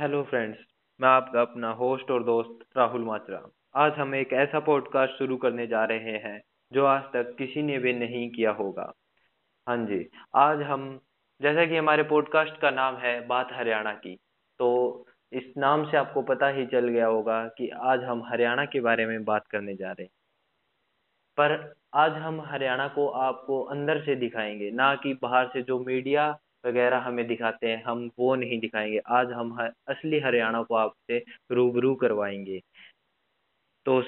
Hello friends मैं आपका अपना होस्ट और दोस्त राहुल मात्रा। आज हम एक ऐसा पॉडकास्ट शुरू करने जा रहे हैं, जो आज तक किसी ने भी नहीं किया होगा। हाँ जी, आज हम, जैसा कि हमारे पॉडकास्ट का नाम है बात हरियाणा की तो इस नाम से आपको पता ही चल गया होगा कि आज हम हरियाणा के बारे में बात करने जा रहे हैं। पर आज हम हरियाणा को आपको अंदर से दिखाएँगे, ना कि बाहर से जो मीडिया वगैरह हमें दिखाते हैं हम वो नहीं दिखाएँगे। आज हम ह, असली हरियाणा को आपसे रूबरू करवाएँगे। तो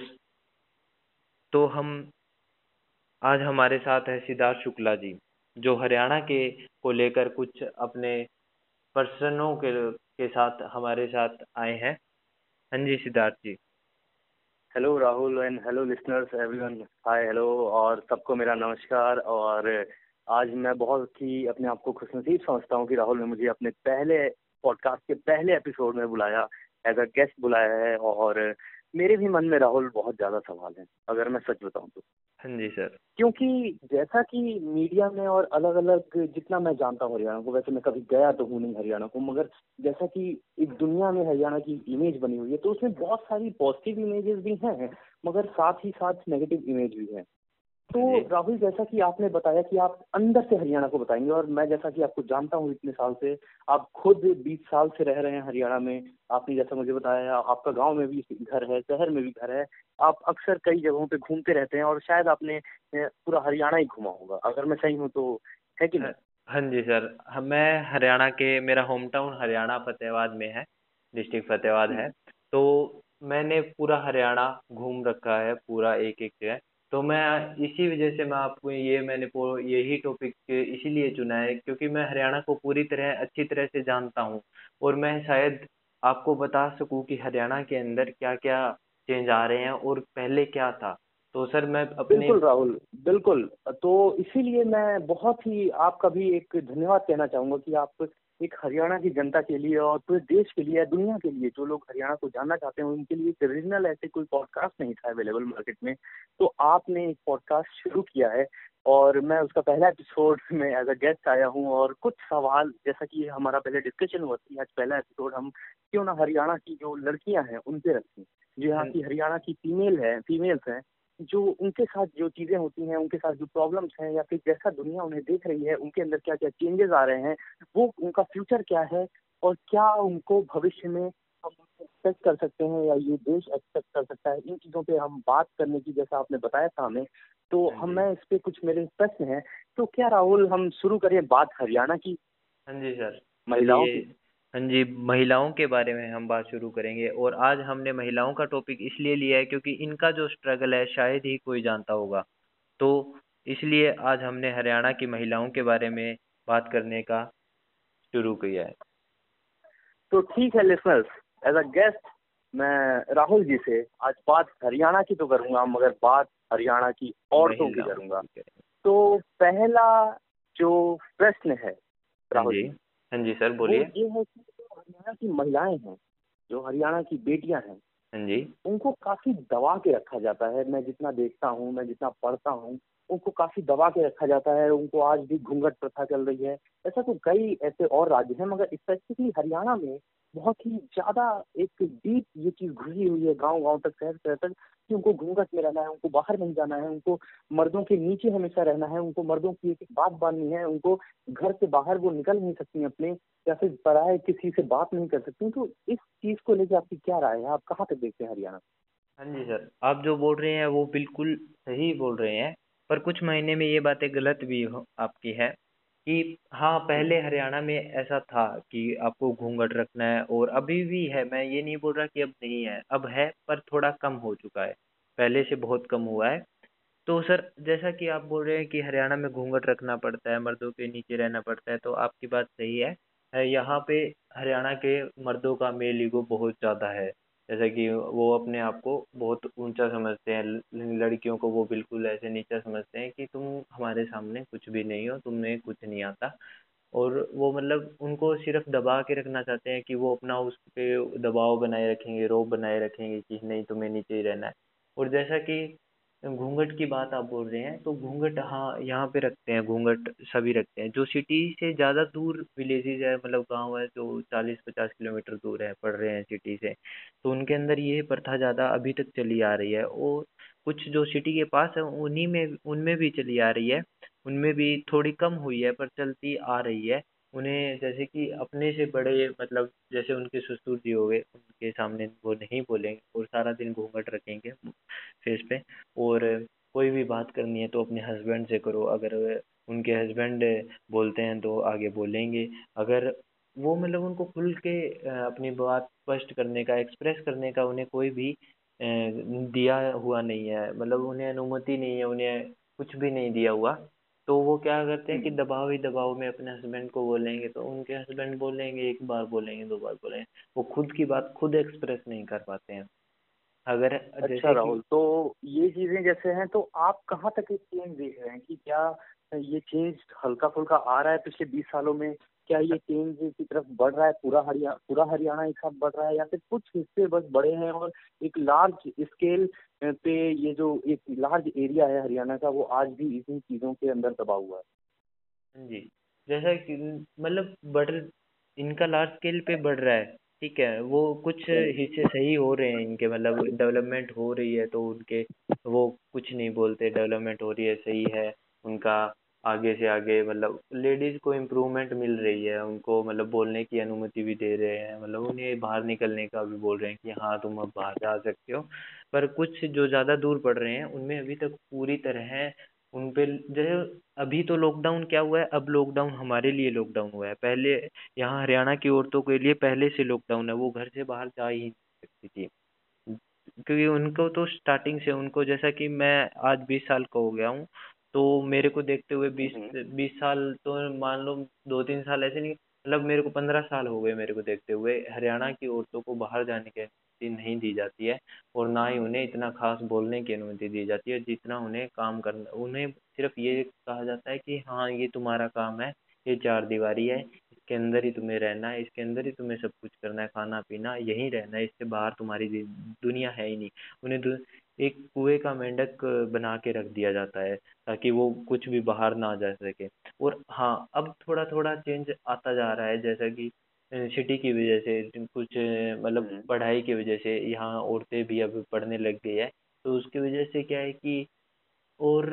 तो हम आज हमारे साथ है सिद्धार्थ शुक्ला जी जो हरियाणा के को लेकर कुछ अपने पर्सनों के के साथ हमारे साथ आए हैं। हाँ जी Siddharth ji. Hello Rahul and hello listeners everyone hi hello और सबको मेरा नमस्कार और आज मैं बहुत ही अपने आप को खुशनसीब समझता हूँ कि राहुल ने मुझे अपने पहले पॉडकास्ट के पहले एपिसोड में बुलाया एज अ गेस्ट बुलाया है और मेरे भी मन में राहुल बहुत ज़्यादा सवाल हैं अगर मैं सच बताऊँ तो। हाँ जी सर क्योंकि जैसा कि मीडिया में और अलग अलग जितना मैं जानता हूँ हरियाणा को वैसे मैं कभी गया तो हूँ नहीं हरियाणा को मगर जैसा कि एक दुनिया में हरियाणा की इमेज बनी हुई है तो उसमें बहुत सारी पॉजिटिव इमेजेस भी हैं मगर साथ ही साथ नेगेटिव इमेज भी है। तो राहुल जैसा कि आपने बताया कि आप अंदर से हरियाणा को बताएँगे और मैं जैसा कि आपको जानता हूँ इतने साल से आप खुद बीस साल से रह रहे हैं हरियाणा में। आपने जैसा मुझे बताया आपका गाँव में भी घर है शहर में भी घर है। आप अक्सर कई जगहों पे घूमते रहते हैं और शायद आपने पूरा हरियाणा ही घूमा होगा। अगर मैं सही हूँ तो है कि नहीं? हाँ जी सर। मैं हरियाणा के मेरा होम टाउन हरियाणा फतेहाबाद में है डिस्ट्रिक्ट फतेहाबाद है। तो मैंने पूरा हरियाणा घूम रखा है पूरा एक एक जगह। तो मैं इसी वजह से मैं आपको ये मैंने यही टॉपिक इसीलिए चुना है क्योंकि मैं हरियाणा को पूरी तरह, अच्छी तरह से जानता हूँ और मैं शायद आपको बता सकूँ कि हरियाणा के अंदर क्या क्या चेंज आ रहे हैं और पहले क्या था। तो सर, मैं अपने बिल्कुल राहुल, बिल्कुल। तो इसीलिए मैं बहुत ही आपका भी एक धन्यवाद कहना चाहूँगा कि आप एक हरियाणा की जनता के लिए और पूरे देश के लिए दुनिया के लिए जो लोग हरियाणा को जानना चाहते हैं उनके लिए एक रीजनल ऐसे कोई पॉडकास्ट नहीं था अवेलेबल मार्केट में। तो आपने एक पॉडकास्ट शुरू किया है और मैं उसका पहला एपिसोड में एज अ गेस्ट आया हूँ और कुछ सवाल जैसा कि हमारा पहले डिस्कशन हुआ थी आज पहला एपिसोड हम क्यों ना हरियाणा की जो लड़कियाँ हैं उनसे रखें। जो यहाँ की हरियाणा की फीमेल है फीमेल्स हैं जो उनके साथ जो चीज़ें होती हैं उनके साथ जो प्रॉब्लम्स हैं या फिर जैसा दुनिया उन्हें देख रही है उनके अंदर क्या क्या चेंजेस आ रहे हैं वो उनका फ्यूचर क्या है और क्या उनको भविष्य में हम एक्सपेक्ट कर सकते हैं या ये देश एक्सपेक्ट कर सकता है इन चीज़ों पे हम बात करने की जैसा आपने बताया था हमें तो हाँ हम मैं इस पे कुछ मेरे प्रश्न हैं तो क्या राहुल हम शुरू करें बात हरियाणा की? हाँ जी सर। महिलाओं की। हाँ जी महिलाओं के बारे में हम बात शुरू करेंगे और आज हमने महिलाओं का टॉपिक इसलिए लिया है क्योंकि इनका जो स्ट्रगल है शायद ही कोई जानता होगा। तो इसलिए आज हमने हरियाणा की महिलाओं के बारे में बात करने का शुरू किया है। तो ठीक है लिसनर्स एज अ गेस्ट मैं राहुल जी से आज बात हरियाणा की तो करूँगा मगर बात हरियाणा की औरतों की करूँगा। तो पहला जो प्रश्न है राहुल जी हाँ जी सर बोलिए। ये है कि जो हरियाणा की महिलाएँ हैं जो हरियाणा की बेटियाँ हैं हाँ जी। उनको काफ़ी दबा के रखा जाता है। मैं जितना देखता हूँ मैं जितना पढ़ता हूँ उनको काफ़ी दबा के रखा जाता है। उनको आज भी घूंघट प्रथा चल रही है। ऐसा तो कई ऐसे और राज्य हैं मगर स्पेसिफिकली हरियाणा में बहुत ही ज़्यादा एक डीप ये चीज़ घुसी हुई है गाँव गाँव तक शहर शहर तक। कि उनको घूंघट में रहना है, उनको बाहर नहीं जाना है, उनको मर्दों के नीचे हमेशा रहना है, उनको मर्दों की एक बात बांधनी है, उनको घर से बाहर वो निकल नहीं सकती अपने, या फिर पराए किसी से बात नहीं कर सकती तो इस चीज़ को लेकर आपकी क्या राय है? आप कहाँ तक देखते हैं हरियाणा? हाँ जी सर, आप जो बोल रहे हैं वो बिल्कुल सही बोल रहे हैं, पर कुछ महीने में ये बातें गलत भी हो, आपकी है। कि हाँ पहले हरियाणा में ऐसा था कि आपको घूंघट रखना है और अभी भी है, मैं ये नहीं बोल रहा कि अब नहीं है, अब है, पर थोड़ा कम हो चुका है, पहले से बहुत कम हुआ है। तो सर, जैसा कि आप बोल रहे हैं कि हरियाणा में घूंघट रखना पड़ता है, मर्दों के नीचे रहना पड़ता है तो आपकी बात सही है। यहाँ पे हरियाणा के मर्दों का मेल ईगो बहुत ज़्यादा है। जैसा कि वो अपने आप को बहुत ऊँचा समझते हैं लड़कियों को वो बिल्कुल ऐसे नीचा समझते हैं कि तुम हमारे सामने कुछ भी नहीं हो तुम्हें कुछ नहीं आता। और वो मतलब उनको सिर्फ़ दबा के रखना चाहते हैं कि वो अपना उस पर दबाव बनाए रखेंगे रोब बनाए रखेंगे कि नहीं, तुम्हें नीचे ही रहना है। और जैसा कि घूंघट की बात आप बोल रहे हैं तो घूंघट हाँ यहाँ पे रखते हैं, घूंघट सभी रखते हैं। जो सिटी से ज़्यादा दूर विलेजेज है मतलब गाँव है, जो चालीस पचास किलोमीटर दूर है, पड़ रहे हैं सिटी से तो उनके अंदर ये प्रथा ज़्यादा अभी तक चली आ रही है। और कुछ जो सिटी के पास है, उन्हीं में, उनमें भी चली आ रही है। उनमें भी थोड़ी कम हुई है, पर चलती आ रही है। उन्हें जैसे कि अपने से बड़े मतलब जैसे उनके ससुर जी हो गए, उनके सामने वो नहीं बोलेंगे और सारा दिन घूंघट रखेंगे फेस पे। और कोई भी बात करनी है तो अपने हस्बैंड से करो। अगर उनके हस्बैंड बोलते हैं तो आगे बोलेंगे। अगर वो मतलब उनको खुल के अपनी बात स्पष्ट करने का एक्सप्रेस करने का उन्हें कोई भी दिया हुआ नहीं है। मतलब उन्हें अनुमति नहीं है, उन्हें कुछ भी नहीं दिया हुआ। तो वो क्या करते हैं कि हम्म। दबाव ही दबाव में अपने हस्बैंड को बोलेंगे तो उनके हस्बैंड बोलेंगे एक बार बोलेंगे दो बार बोलेंगे। वो खुद की बात खुद एक्सप्रेस नहीं कर पाते हैं। अगर अच्छा राहुल तो ये चीज़ें जैसे हैं तो आप कहाँ तक ये चेंज देख रहे हैं कि क्या ये चेंज हल्का फुल्का आ रहा है पिछले बीस सालों में? क्या ये चेंज की तरफ़ बढ़ रहा है? पूरा हरियाणा पूरा हरियाणा एक साथ बढ़ रहा है या फिर कुछ हिस्से बस बड़े हैं और एक लार्ज स्केल पे ये जो एक लार्ज एरिया है हरियाणा का वो आज भी इन्हीं चीज़ों के अंदर दबा हुआ है। हाँ जी। जैसा कि मतलब बढ़ इनका लार्ज स्केल पे बढ़ रहा है ठीक है? वो कुछ हिस्से सही हो रहे हैं इनके मतलब डेवलपमेंट हो रही है तो उनके वो कुछ नहीं बोलते डेवलपमेंट हो रही है सही है उनका। आगे से आगे मतलब लेडीज़ को इम्प्रूवमेंट मिल रही है, उनको मतलब बोलने की अनुमति भी दे रहे हैं मतलब उन्हें बाहर निकलने का भी बोल रहे हैं कि हाँ तुम अब बाहर जा सकते हो। पर कुछ जो ज़्यादा दूर पड़ रहे हैं, उनमें अभी तक पूरी तरह उन पे जैसे अभी तो लॉकडाउन क्या हुआ है, अब लॉकडाउन हमारे लिए लॉकडाउन हुआ है। पहले यहाँ हरियाणा की औरतों के लिए पहले से लॉकडाउन है, वो घर से बाहर जा ही नहीं सकती थी। क्योंकि उनको तो स्टार्टिंग से उनको जैसा कि मैं आज बीस साल का हो गया हूँ तो मेरे को देखते हुए बीस हम्म, बीस साल तो मान लो दो तीन साल ऐसे नहीं मतलब मेरे को पंद्रह साल हो गए मेरे को देखते हुए। हरियाणा की औरतों को बाहर जाने की अनुमति नहीं दी जाती है और ना ही उन्हें इतना खास बोलने की अनुमति दी जाती है जितना उन्हें काम करना उन्हें सिर्फ़ ये कहा जाता है कि हाँ ये तुम्हारा काम है ये चार दीवारी है इसके अंदर ही तुम्हें रहना है इसके अंदर ही तुम्हें सब कुछ करना है खाना पीना यहीं रहना है इससे बाहर तुम्हारी दुनिया है ही नहीं। उन्हें एक कुएँ का मेंढक बना के रख दिया जाता है ताकि वो कुछ भी बाहर ना जा सके। और हाँ अब थोड़ा थोड़ा चेंज आता जा रहा है जैसा कि सिटी की वजह से कुछ मतलब हम्म, पढ़ाई की वजह से यहाँ औरतें भी अब पढ़ने लग गई है। तो उसकी वजह से क्या है कि और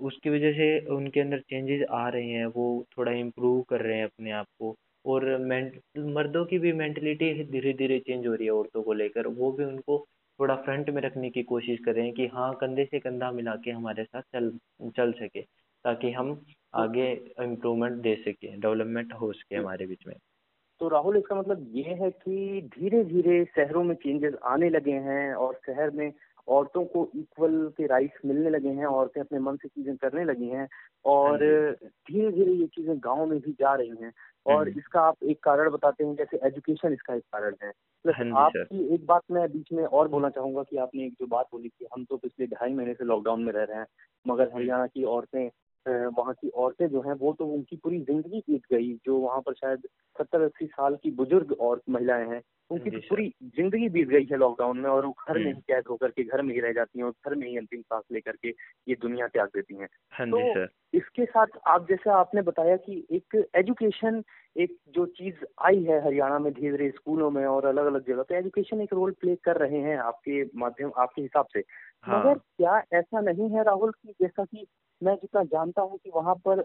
उसकी वजह से उनके अंदर चेंजेस आ रहे हैं वो थोड़ा इम्प्रूव कर रहे हैं अपने आप को। और मेंट मर्दों की भी मेंटलिटी धीरे धीरे चेंज हो रही है औरतों को लेकर वो भी उनको थोड़ा फ्रंट में रखने की कोशिश करें कि हाँ कंधे से कंधा मिला के हमारे साथ चल चल सके ताकि हम तो आगे इम्प्रूवमेंट दे सके डेवलपमेंट हो सके हमारे बीच में। तो राहुल इसका मतलब ये है कि धीरे धीरे शहरों में चेंजेस आने लगे हैं और शहर में औरतों को इक्वल के राइट्स मिलने लगे हैं औरतें अपने मन से चीज़ें करने लगी हैं हाँ और धीरे धीरे ये चीज़ें गाँव में भी जा रही हैं और हम्म इसका आप एक कारण बताते हैं जैसे एजुकेशन इसका एक कारण है। प्लस हाँ आपकी एक बात मैं बीच में और बोलना चाहूँगा कि आपने एक जो बात बोली कि हम तो पिछले ढाई महीने से लॉकडाउन में रह रहे हैं मगर हरियाणा की औरतें वहाँ की औरतें जो हैं वो तो उनकी पूरी ज़िंदगी बीत गई जो वहाँ पर शायद सत्तर अस्सी साल की बुज़ुर्ग और महिलाएँ हैं उनकी तो पूरी ज़िंदगी बीत गई है लॉकडाउन में और वो घर में हम्म। ही कैद होकर के घर में ही रह जाती हैं और घर में ही अंतिम सांस लेकर के ये दुनिया त्याग देती हैं। हाँ तो इसके साथ आप जैसे आपने बताया कि एक एजुकेशन एक जो चीज़ आई है हरियाणा में धीरे धीरे स्कूलों में और अलग अलग जगह पे एजुकेशन एक रोल प्ले कर रहे हैं आपके माध्यम आपके हिसाब से। मगर हाँ क्या ऐसा नहीं है राहुल की जैसा कि मैं जितना जानता हूँ कि वहाँ पर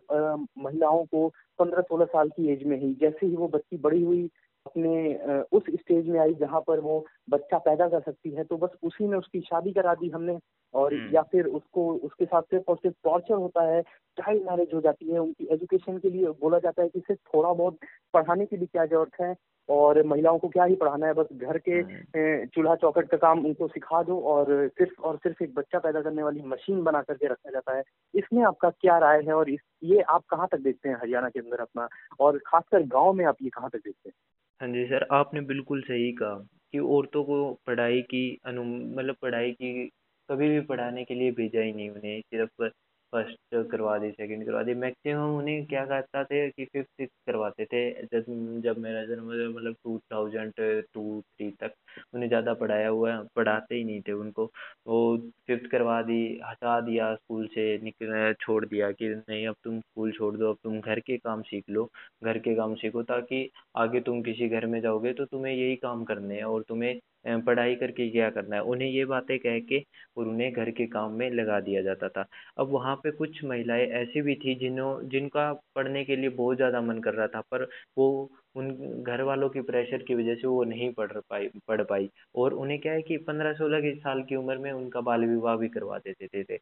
महिलाओं को पंद्रह सोलह साल की एज में ही जैसे ही वो बच्ची बड़ी हुई अपने उस स्टेज में आई जहाँ पर वो बच्चा पैदा कर सकती है तो बस उसी में उसकी शादी करा दी हमने। और हम्म। या फिर उसको उसके साथ सिर्फ़ और सिर्फ़ टॉर्चर होता है चाइल्ड मैरिज हो जाती है उनकी एजुकेशन के लिए बोला जाता है कि सिर्फ़ थोड़ा बहुत पढ़ाने की भी क्या ज़रूरत है। और महिलाओं को क्या ही पढ़ाना है बस घर के अ, चूल्हा चौखट का काम उनको सिखा दो और सिर्फ़ और सिर्फ़ एक बच्चा पैदा करने वाली मशीन बना करके रखा जाता है। इसमें आपका क्या राय है और इस ये आप कहाँ तक देखते हैं हरियाणा के अंदर अपना? और खासकर गाँव में आप ये कहाँ तक देखते हैं? हाँ जी सर आपने बिल्कुल सही कहा कि औरतों को पढ़ाई की अनु मतलब पढ़ाई की कभी भी पढ़ाने के लिए भेजा ही नहीं उन्हें सिर्फ़ फ़र्स्ट करवा दी, सेकंड करवा दी। मैक्सिमम उन्हें क्या कहता थे कि फिफ्थ सिक्स करवाते थे। जब जब मेरा जन्म मतलब टू थाउज़ेंड टू थ्री तक उन्हें ज़्यादा पढ़ाया हुआ, पढ़ाते ही नहीं थे उनको। वो फिफ्थ करवा दी, हटा दिया स्कूल से निकल, छोड़ दिया कि नहीं, अब तुम स्कूल छोड़ दो, अब तुम घर के काम सीख लो, घर के काम सीखो ताकि आगे तुम किसी घर में जाओगे तो तुम्हें यही काम करने हैं और तुम्हें पढ़ाई करके क्या करना है? उन्हें ये बातें कह के और उन्हें घर के काम में लगा दिया जाता था। अब वहाँ पे कुछ महिलाएँ ऐसी भी थी जिन्हों, जिनका पढ़ने के लिए बहुत ज़्यादा मन कर रहा था, पर वो उन घर वालों की प्रेशर की वजह से वो नहीं पढ़ पाई पढ़ पाई और उन्हें क्या है कि पंद्रह सोलह साल की उम्र में उनका बाल विवाह भी करवा देते थे, थे।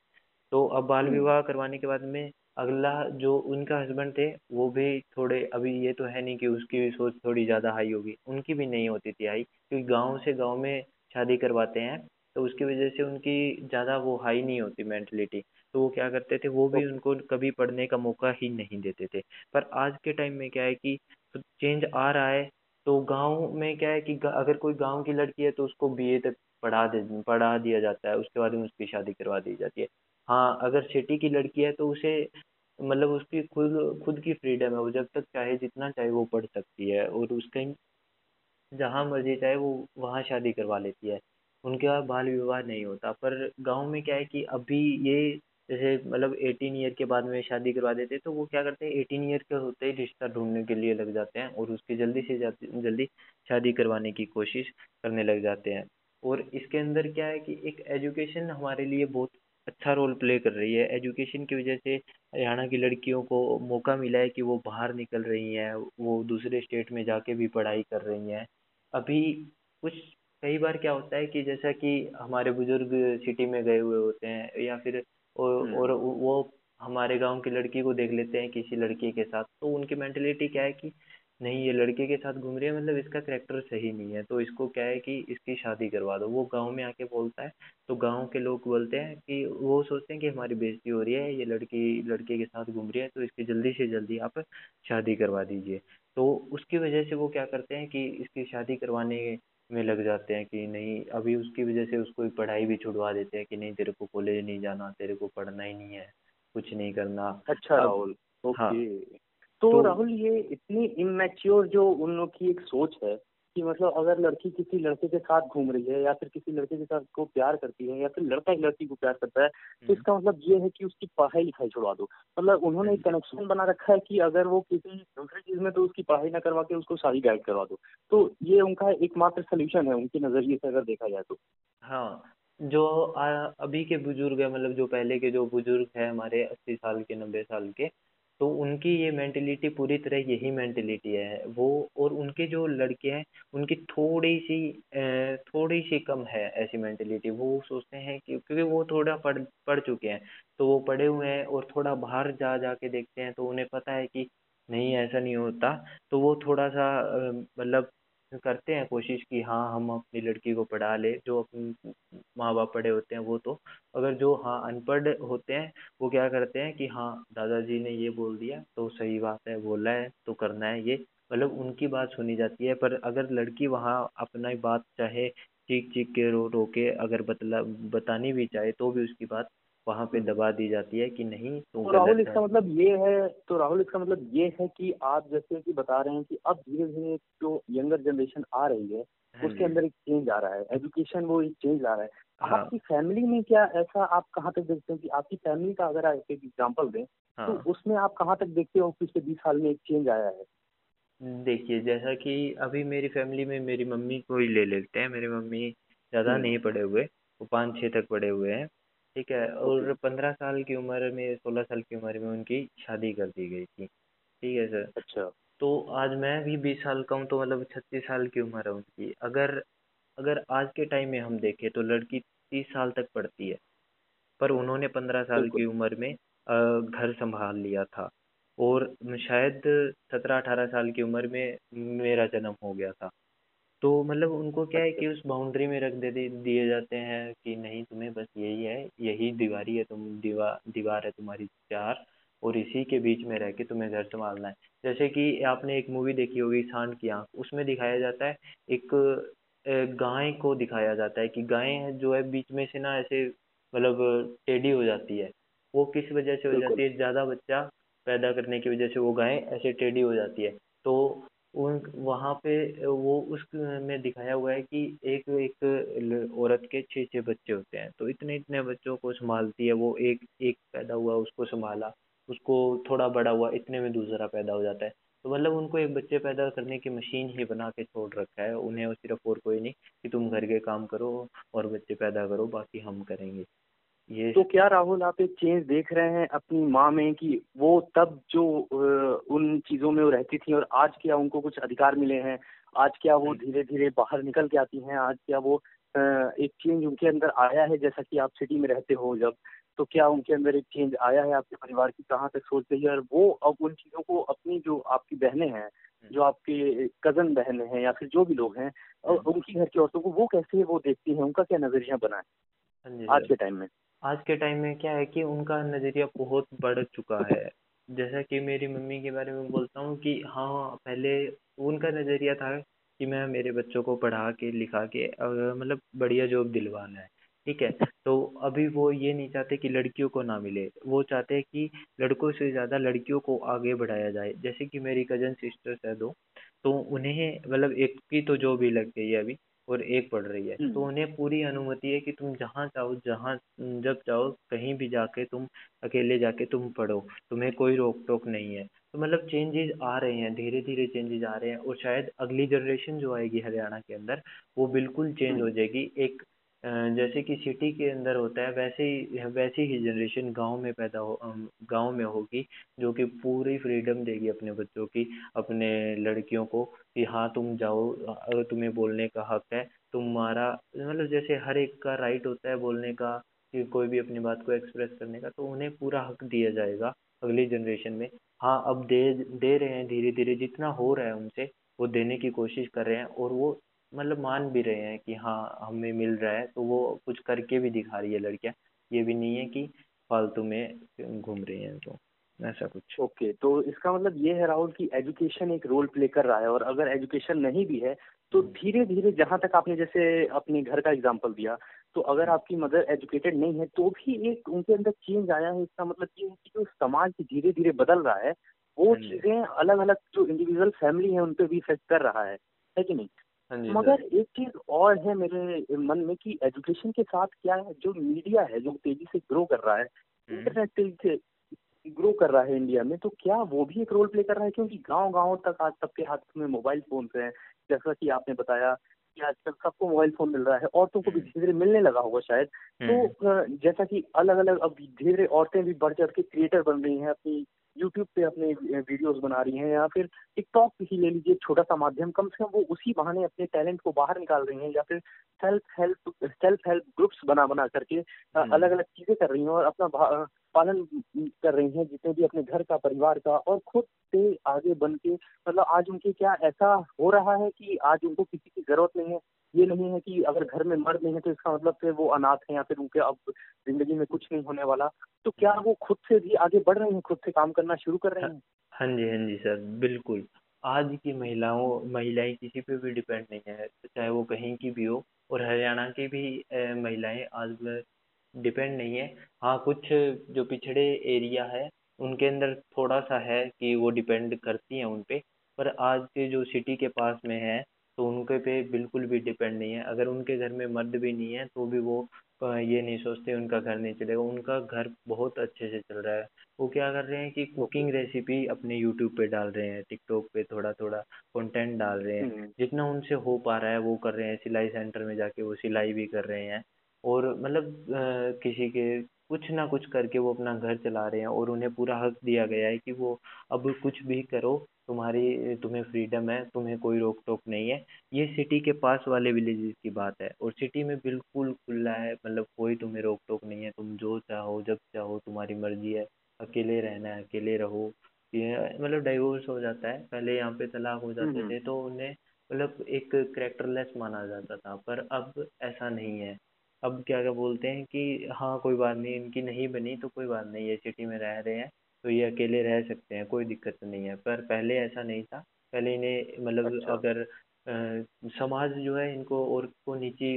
तो अब बाल हम्म। विवाह करवाने के बाद में अगला जो उनका हस्बैंड थे वो भी थोड़े अभी ये तो है नहीं कि उसकी भी सोच थोड़ी ज़्यादा हाई होगी उनकी भी नहीं होती थी हाई क्योंकि गाँव से गाँव में शादी करवाते हैं तो उसकी वजह से उनकी ज़्यादा वो हाई नहीं होती मेंटलिटी तो वो क्या करते थे वो भी उनको कभी पढ़ने का मौका ही नहीं देते थे पर आज के टाइम में क्या है कि चेंज आ रहा है तो गाँव में क्या है कि अगर कोई गाँव की लड़की है तो उसको बीए तक पढ़ा दे, पढ़ा दिया जाता है, उसके बाद में उसकी शादी करवा दी जाती है। हाँ अगर सिटी की लड़की है तो उसे मतलब उसकी खुद खुद की फ्रीडम है, वो जब तक चाहे जितना चाहे वो पढ़ सकती है, और उसका जहाँ मर्ज़ी चाहे वो वहाँ शादी करवा लेती है। उनके यहाँ बाल विवाह नहीं होता, पर गाँव में क्या है कि अभी ये जैसे मतलब एटीन ईयर के बाद में शादी करवा देते हैं तो वो क्या करते हैं एटीन ईयर के होते ही रिश्ता ढूँढने के लिए लग जाते हैं और उसकी जल्दी से जल्दी शादी करवाने की कोशिश करने लग जाते हैं। और इसके अंदर क्या है कि एक एजुकेशन हमारे लिए बहुत अच्छा रोल प्ले कर रही है। एजुकेशन की वजह से हरियाणा की लड़कियों को मौका मिला है कि वो बाहर निकल रही हैं, वो दूसरे स्टेट में जाके भी पढ़ाई कर रही हैं। अभी कुछ, कई बार क्या होता है कि जैसा कि हमारे बुज़ुर्ग सिटी में गए हुए होते हैं या फिर और, और वो हमारे गाँव की लड़की को देख लेते हैं किसी लड़की के साथ। तो उनकी मेंटेलिटी क्या है कि नहीं ये लड़के के साथ घूम रही है मतलब इसका करेक्टर सही नहीं है। तो इसको क्या है कि इसकी शादी करवा दो। वो गाँव में आके बोलता है तो गाँव के लोग बोलते हैं कि वो सोचते हैं कि हमारी बेइज्जती हो रही है ये लड़की लड़के के साथ घूम रही है तो इसकी जल्दी से जल्दी आप शादी करवा दीजिए। तो उसकी वजह से वो क्या करते हैं कि इसकी शादी करवाने में लग जाते हैं कि नहीं अभी उसकी वजह से उसको पढ़ाई भी छुड़वा देते हैं कि नहीं तेरे को कॉलेज नहीं जाना तेरे को पढ़ना ही नहीं है कुछ नहीं करना। अच्छा राहुल ओके। हाँ, तो, तो राहुल ये इतनी इमेच्योर जो उन लोग की एक सोच है कि मतलब अगर लड़की किसी लड़के के साथ घूम रही है या फिर किसी लड़के के साथ को प्यार करती है या फिर लड़का एक लड़की को प्यार करता है तो हम्म। इसका मतलब ये है कि उसकी पढ़ाई लिखाई छुड़वा दो मतलब उन्होंने एक कनेक्शन हम्म। बना रखा है कि अगर वो किसी दूसरी चीज़ में तो उसकी पढ़ाई ना करवा के उसको शादी गाइड करवा दो तो ये उनका एकमात्र सोल्यूशन है उनके नज़रिए से अगर देखा जाए तो हाँ जो आ, अभी के बुज़ुर्ग है मतलब जो पहले के जो बुज़ुर्ग है हमारे अस्सी साल के नब्बे साल के तो उनकी ये मेंटेलिटी पूरी तरह यही मेंटेलिटी है, वो और उनके जो लड़के हैं, उनकी थोड़ी सी थोड़ी सी कम है ऐसी मेंटेलिटी वो सोचते हैं कि, क्योंकि वो थोड़ा पढ़ पढ़ चुके हैं तो वो पढ़े हुए हैं और थोड़ा बाहर जा जा के देखते हैं तो उन्हें पता है कि नहीं, ऐसा नहीं होता। तो वो थोड़ा सा मतलब करते हैं कोशिश कि हाँ हम अपनी लड़की को पढ़ा ले, जो अपने माँ बाप पढ़े होते हैं वो तो। अगर जो हाँ अनपढ़ होते हैं, वो क्या करते हैं कि हाँ दादाजी ने ये बोल दिया तो सही बात है, बोला है तो करना है ये। मतलब उनकी बात सुनी जाती है, पर अगर लड़की वहाँ अपना बात चाहे चीख चीख के रो रो के अगर बतला, बतानी भी चाहे तो भी उसकी बात वहाँ पे दबा दी जाती है कि नहीं तो, तो राहुल इसका मतलब ये है तो राहुल इसका मतलब ये है कि आप जैसे कि बता रहे हैं कि अब धीरे धीरे जो यंगर जनरेशन आ रही है हाँ उसके अंदर एक चेंज आ रहा है एजुकेशन वो एक चेंज आ रहा है हाँ। आपकी फैमिली में क्या ऐसा आप कहाँ तक देखते हैं कि आपकी फैमिली का अगर आप एक एग्ज़ाम्पल दें तो हाँ। तो उसमें आप कहाँ तक देखते हो पिछले बीस साल में एक चेंज आया है देखिए जैसा कि अभी मेरी फैमिली में मेरी मम्मी को ही ले लेते हैं मेरी मम्मी ज़्यादा हम्म। नहीं पढ़े हुए वो पाँच छः तक पढ़े हुए हैं ठीक है और पंद्रह साल की उम्र में सोलह साल की उम्र में उनकी शादी कर दी गई थी। ठीक है सर? अच्छा। तो आज मैं भी बीस साल का हूँ तो मतलब छत्तीस साल की उम्र है उनकी। अगर अगर आज के टाइम में हम देखें तो लड़की तीस साल तक पढ़ती है पर उन्होंने पंद्रह साल की उम्र में घर संभाल लिया था। और शायद सत्रह अठारह साल की उम्र में मेरा जन्म हो गया था। तो मतलब उनको क्या है कि उस बाउंड्री में रख दे दिए जाते हैं कि नहीं तुम्हें बस यही है यही दीवारी है तुम दीवार दीवार है तुम्हारी चार और इसी के बीच में रह के तुम्हें घर संभालना है। जैसे कि आपने एक मूवी देखी होगी सांड की आँख उसमें दिखाया जाता है एक गाय को दिखाया जाता है कि गाय जो है बीच में से ना ऐसे मतलब टेढ़ी हो जाती है। वो किस वजह से हो जाती है? ज़्यादा बच्चा पैदा करने की वजह से वो गाय ऐसे टेढ़ी हो जाती है। तो उन वहाँ पे, वो उस में दिखाया हुआ है कि एक एक औरत के छः छः बच्चे होते हैं। तो इतने इतने बच्चों को संभालती है, वो एक एक पैदा हुआ, उसको संभाला, उसको थोड़ा बड़ा हुआ, इतने में दूसरा पैदा हो जाता है। तो मतलब उनको एक बच्चे पैदा करने की मशीन ही बना के छोड़ रखा है, उन्हें सिर्फ़ और कोई नहीं कि तुम घर के काम करो और बच्चे पैदा करो, बाकी हम करेंगे। ये तो क्या राहुल आप एक चेंज देख रहे हैं अपनी माँ में कि वो तब जो उन चीज़ों में वो रहती थी और आज क्या उनको कुछ अधिकार मिले हैं? आज क्या वो धीरे धीरे बाहर निकल के आती हैं? आज क्या वो एक चेंज उनके अंदर आया है जैसा कि आप सिटी में रहते हो जब? तो क्या उनके अंदर एक चेंज आया है आपके परिवार की कहाँ तक सोच रही है? और वो अब उन चीज़ों को अपनी जो आपकी बहनें हैं हम्म। जो आपके कज़न बहनें हैं या फिर जो भी लोग हैं और हम्म। उनकी घर की औरतों को वो कैसे वो देखती हैं? उनका क्या नज़रिया बना है हाँ आज के टाइम में? आज के टाइम में क्या है कि उनका नज़रिया बहुत बढ़ चुका है। जैसा कि मेरी मम्मी के बारे में बोलता हूँ कि हाँ पहले उनका नज़रिया था कि मैं मेरे बच्चों को पढ़ा के, लिखा के मतलब बढ़िया जॉब दिलवाना है, ठीक है? तो अभी वो ये नहीं चाहते कि लड़कियों को ना मिले। वो चाहते हैं कि लड़कों से ज़्यादा लड़कियों को आगे बढ़ाया जाए। जैसे कि मेरी कज़न सिस्टर्स है दो तो उन्हें मतलब एक की तो जॉब ही लग गई है अभी। और एक पढ़ रही है तो हम्म। उन्हें पूरी अनुमति है कि तुम जहाँ चाहो जहाँ जब चाहो कहीं भी जाके तुम अकेले जाके तुम पढ़ो तुम्हें कोई रोक टोक नहीं है तो मतलब चेंजेस आ रहे हैं धीरे धीरे चेंजेस आ रहे हैं और शायद अगली जनरेशन जो आएगी हरियाणा के अंदर वो बिल्कुल चेंज हो हम्म। जाएगी एक जैसे कि सिटी के अंदर होता है, वैसे ही, वैसी ही जनरेशन गाँव में पैदा हो गाँव में होगी, जो कि पूरी फ्रीडम देगी अपने बच्चों की, अपने लड़कियों को कि हाँ तुम जाओ, अगर तुम्हें बोलने का हक है, तुम्हारा मतलब जैसे हर एक का राइट होता है बोलने का, कि कोई भी अपनी बात को एक्सप्रेस करने का तो उन्हें पूरा हक दिया जाएगा अगली जनरेशन में। हाँ अब दे दे रहे हैं धीरे धीरे जितना हो रहा है उनसे, वो देने की कोशिश कर रहे हैं, और वो मतलब मान भी रहे हैं कि हाँ हमें मिल रहा है तो वो कुछ करके भी दिखा रही है लड़कियाँ ये भी नहीं है कि फालतू में घूम रही हैं तो ऐसा कुछ ओके okay, तो इसका मतलब ये है राहुल कि एजुकेशन एक रोल प्ले कर रहा है और अगर एजुकेशन नहीं भी है तो हम्म। धीरे धीरे जहाँ तक आपने जैसे अपने घर का एग्ज़ाम्पल दिया तो अगर हम्म। आपकी मदर एजुकेटेड नहीं है तो भी एक उनके अंदर चेंज आया है इसका मतलब ये है कि जो समाज धीरे धीरे बदल रहा है वो हाँ चीज़ें अलग अलग जो इंडिविजुअल फैमिली है उन पर भी इफ़ेक्ट कर रहा है है कि नहीं मगर एक चीज़ और है मेरे मन में कि एजुकेशन के साथ क्या है जो मीडिया है जो तेज़ी से ग्रो कर रहा है इंटरनेट हम्म। तेज़ी से ग्रो कर रहा है इंडिया में तो क्या वो भी एक रोल प्ले कर रहा है क्योंकि गाँव गाँव तक आज सबके हाथ में मोबाइल फ़ोन है जैसा कि आपने बताया कि आजकल सबको मोबाइल फ़ोन मिल रहा है औरतों को भी धीरे धीरे मिलने लगा होगा शायद तो हम्म। जैसा कि अलग अलग अब धीरे धीरे औरतें भी बढ़ चढ़ के क्रिएटर बन रही हैं अपनी यूट्यूब पे अपने वीडियोस बना रही हैं या फिर टिकटॉक ही ले लीजिए छोटा सा माध्यम कम से कम वो उसी बहाने अपने टैलेंट को बाहर निकाल रही हैं या फिर self help self help groups बना बना करके हम्म। अलग अलग चीज़ें कर रही हैं और अपना पालन कर रही हैं जितने भी अपने घर का परिवार का और खुद से आगे बन के मतलब आज उनके क्या ऐसा हो रहा है कि आज उनको किसी की ज़रूरत नहीं है ये नहीं है कि अगर घर में मर्द नहीं है तो इसका मतलब फिर वो अनाथ है या फिर उनके अब ज़िंदगी में कुछ नहीं होने वाला। तो क्या वो खुद से भी आगे बढ़ रहे हैं खुद से काम करना शुरू कर रहे हैं हाँ? जी हाँ जी सर बिल्कुल। आज की महिलाओं महिलाएँ किसी पे भी डिपेंड नहीं है चाहे वो कहीं की भी हो और हरियाणा की भी महिलाएँ आज डिपेंड नहीं है। हाँ कुछ जो पिछड़े एरिया है उनके अंदर थोड़ा सा है कि वो डिपेंड करती हैं उन पे पर आज के जो सिटी के पास में है तो उनके पे बिल्कुल भी डिपेंड नहीं है। अगर उनके घर में मर्द भी नहीं है तो भी वो ये नहीं सोचते उनका घर नहीं चलेगा। उनका घर बहुत अच्छे से चल रहा है। वो क्या कर रहे हैं कि कुकिंग रेसिपी अपने यूट्यूब पे डाल रहे हैं टिकटॉक पे थोड़ा थोड़ा कंटेंट डाल रहे हैं। हम्म। जितना उनसे हो पा रहा है वो कर रहे हैं। सिलाई सेंटर में जाके वो सिलाई भी कर रहे हैं। और मतलब किसी के कुछ ना कुछ करके वो अपना घर चला रहे हैं और उन्हें पूरा हक दिया गया है कि वो अब कुछ भी करो तुम्हारी तुम्हें फ्रीडम है तुम्हें कोई रोक टोक नहीं है। ये सिटी के पास वाले विलेजेस की बात है और सिटी में बिल्कुल खुला है मतलब कोई तुम्हें रोक टोक नहीं है। तुम जो चाहो जब चाहो तुम्हारी मर्ज़ी है। अकेले रहना है अकेले रहो। ये मतलब डाइवोर्स हो जाता है। पहले यहाँ पे तलाक हो जाते थे तो उन्हें मतलब एक करेक्टरलेस माना जाता था पर अब ऐसा नहीं है। अब क्या क्या बोलते हैं कि हाँ कोई बात नहीं इनकी नहीं बनी तो कोई बात नहीं ये सिटी में रह रहे हैं। तो ये अकेले रह सकते हैं कोई दिक्कत नहीं है। पर पहले ऐसा नहीं था। पहले इन्हें मतलब अच्छा। अगर आ, समाज जो है इनको और को नीची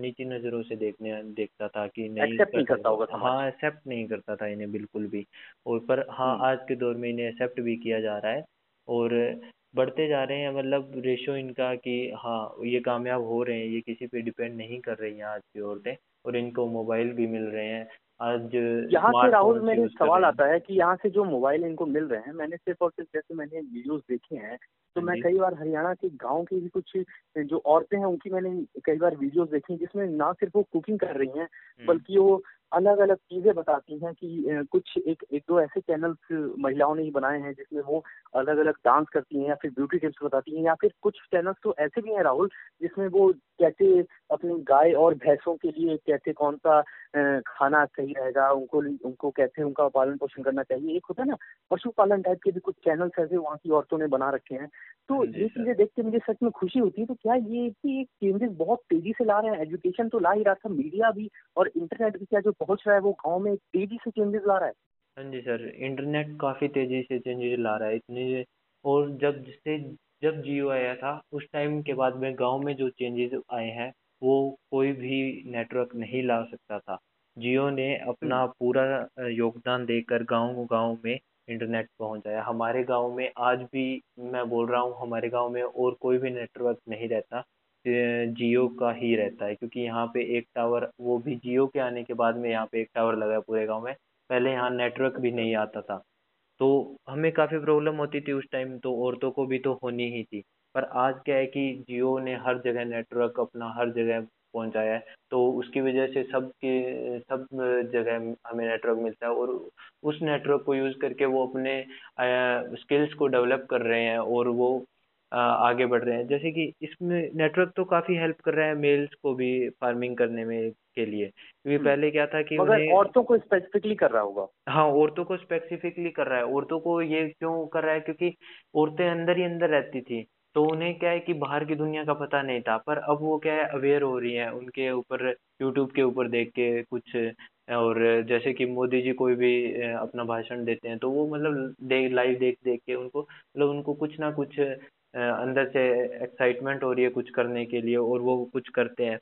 नीची नज़रों से देखने देखता था कि नहीं एक्सेप्ट नहीं करता होगा हाँ एक्सेप्ट नहीं करता था इन्हें बिल्कुल भी। और पर हाँ हम्म। आज के दौर में इन्हें एक्सेप्ट भी किया जा रहा है। और बढ़ते जा रहे हैं मतलब रेशो इनका कि हाँ ये कामयाब हो रहे हैं ये किसी पे डिपेंड नहीं कर रही हैं आज की औरतें। और इनको मोबाइल भी मिल रहे हैं। आज यहाँ से राहुल मेरे सवाल आता है कि यहाँ से जो मोबाइल इनको मिल रहे हैं मैंने सिर्फ़ और सिर्फ़ जैसे मैंने वीडियोस देखे हैं तो मैं कई बार हरियाणा के गाँव के भी कुछ जो औरतें हैं उनकी मैंने कई बार वीडियोस देखी जिसमें ना सिर्फ़ वो कुकिंग कर रही हैं हम्म। बल्कि वो अलग अलग चीज़ें बताती हैं कि कुछ एक एक दो ऐसे चैनल्स महिलाओं ने ही बनाए हैं जिसमें वो अलग अलग डांस करती हैं या फिर ब्यूटी टिप्स बताती हैं या फिर कुछ चैनल्स तो ऐसे भी हैं राहुल जिसमें वो कैसे अपनी गाय और भैंसों के लिए कैसे कौन सा खाना सही रहेगा उनको उनको कैसे उनका पालन पोषण करना चाहिए। एक होता है ना पशुपालन टाइप के भी कुछ चैनल्स ऐसे वहाँ की औरतों ने बना रखे हैं। तो ये चीज़ें देख के मुझे सच में खुशी होती है। तो क्या ये भी एक चेंजेस बहुत तेज़ी से ला रहे हैं? एजुकेशन तो ला ही रहा था मीडिया भी और इंटरनेट भी क्या जो पहुँच रहा है वो गाँव में तेज़ी से चेंजेस ला रहा है। हाँ जी सर इंटरनेट काफ़ी तेज़ी से चेंजेस ला रहा है इतने और जब से जब जियो आया था उस टाइम के बाद में गाँव में जो चेंजेस आए हैं वो कोई भी नेटवर्क नहीं ला सकता था। जियो ने अपना हम्म। पूरा योगदान देकर गाँव गाँव में इंटरनेट पहुँचाया। हमारे गाँव में आज भी मैं बोल रहा हूँ हमारे गाँव में और कोई भी नेटवर्क नहीं रहता। जियो का ही रहता है, क्योंकि यहाँ पे एक टावर वो भी जियो के आने के बाद में यहाँ पे एक टावर लगा है पूरे गाँव में। पहले यहाँ नेटवर्क भी नहीं आता था। तो हमें काफ़ी प्रॉब्लम होती थी उस टाइम तो औरतों को भी तो होनी ही थी। पर आज क्या है कि जियो ने हर जगह नेटवर्क अपना हर जगह पहुँचाया है। तो उसकी वजह से सब के सब जगह हमें नेटवर्क मिलता है और उस नेटवर्क को यूज़ करके वो अपने स्किल्स को डेवलप कर रहे हैं और वो आगे बढ़ रहे हैं। जैसे कि इसमें नेटवर्क तो काफ़ी हेल्प कर रहा है मेल्स को भी फ़ार्मिंग करने में के लिए। क्योंकि हम्म। पहले क्या था कि मगर औरतों को स्पेसिफिकली कर रहा होगा। हाँ औरतों को स्पेसिफिकली कर रहा है। औरतों को ये क्यों कर रहा है? क्योंकि औरतें अंदर ही अंदर रहती थी। तो उन्हें क्या है कि बाहर की दुनिया का पता नहीं था। पर अब वो क्या है अवेयर हो रही है उनके ऊपर यूट्यूब के ऊपर देख के कुछ और जैसे कि मोदी जी कोई भी अपना भाषण देते हैं तो वो मतलब देख लाइव देख देख के उनको मतलब उनको कुछ ना कुछ अंदर से एक्साइटमेंट हो रही है कुछ करने के लिए और वो कुछ करते हैं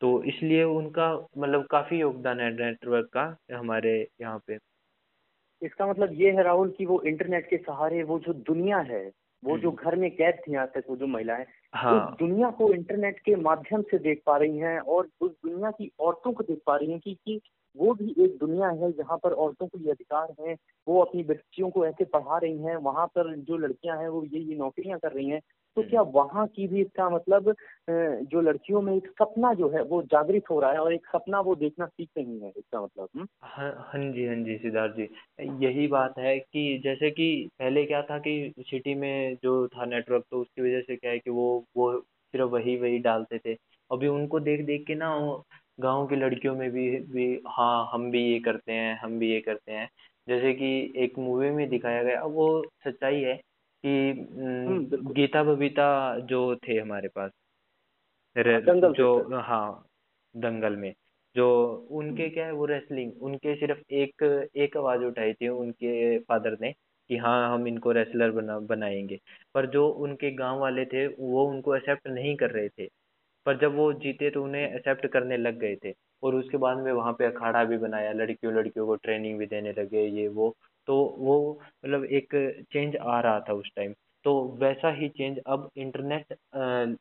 तो इसलिए उनका मतलब काफ़ी योगदान है नेटवर्क का हमारे यहाँ पे इसका मतलब ये है राहुल कि वो इंटरनेट के सहारे वो जो दुनिया है वो जो हम्म। घर में कैद थी यहाँ तक वो जो महिलाएँ हाँ। उस दुनिया को इंटरनेट के माध्यम से देख पा रही हैं और उस दुनिया की औरतों को देख पा रही हैं कि, कि वो भी एक दुनिया है जहाँ पर औरतों को ये अधिकार है वो अपनी बच्चियों को ऐसे पढ़ा रही हैं वहाँ पर जो लड़कियाँ हैं वो ये ये नौकरियाँ कर रही हैं तो हम्म। क्या वहाँ की भी इसका मतलब जो लड़कियों में एक सपना जो है वो जागृत हो रहा है और एक सपना वो देखना सीख रही है इसका मतलब हम्म? हाँ हाँ जी हाँ जी सिद्धार्थ जी यही बात है कि जैसे कि पहले क्या था कि सिटी में जो था नेटवर्क तो उसकी वजह से क्या है कि वो वो सिर्फ़ वही वही डालते थे अभी उनको देख देख के ना गाँव की लड़कियों में भी भी हाँ हम भी ये करते हैं हम भी ये करते हैं। जैसे कि एक मूवी में दिखाया गया वो सच्चाई है कि हम्म, गीता बबीता जो थे हमारे पास दंगल जो हाँ दंगल में जो उनके क्या है वो रेसलिंग उनके सिर्फ़ एक एक आवाज़ उठाई थी उनके फादर ने कि हाँ हम इनको रेसलर बना बनाएँगे। पर जो उनके गाँव वाले थे वो उनको एक्सेप्ट नहीं कर रहे थे। पर जब वो जीते तो उन्हें एक्सेप्ट करने लग गए थे। और उसके बाद में वहाँ पे अखाड़ा भी बनाया लड़कियों लड़कियों को ट्रेनिंग भी देने लगे ये वो। तो वो मतलब एक चेंज आ रहा था उस टाइम तो वैसा ही चेंज अब इंटरनेट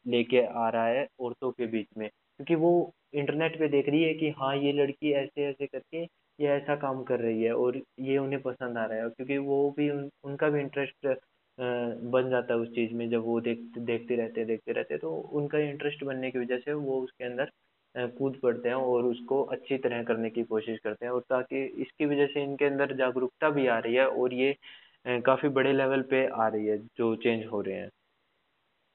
लेके आ रहा है औरतों के बीच में। क्योंकि वो इंटरनेट पे देख रही है कि हाँ ये लड़की ऐसे ऐसे करके ये ऐसा काम कर रही है और ये उन्हें पसंद आ रहा है। क्योंकि वो भी उन, उनका भी इंटरेस्ट बन जाता है उस चीज़ में जब वो देख देखते रहते देखते रहते तो उनका इंटरेस्ट बनने की वजह से वो उसके अंदर कूद पड़ते हैं और उसको अच्छी तरह करने की कोशिश करते हैं और ताकि इसकी वजह से इनके अंदर जागरूकता भी आ रही है और ये काफ़ी बड़े लेवल पे आ रही है जो चेंज हो रहे हैं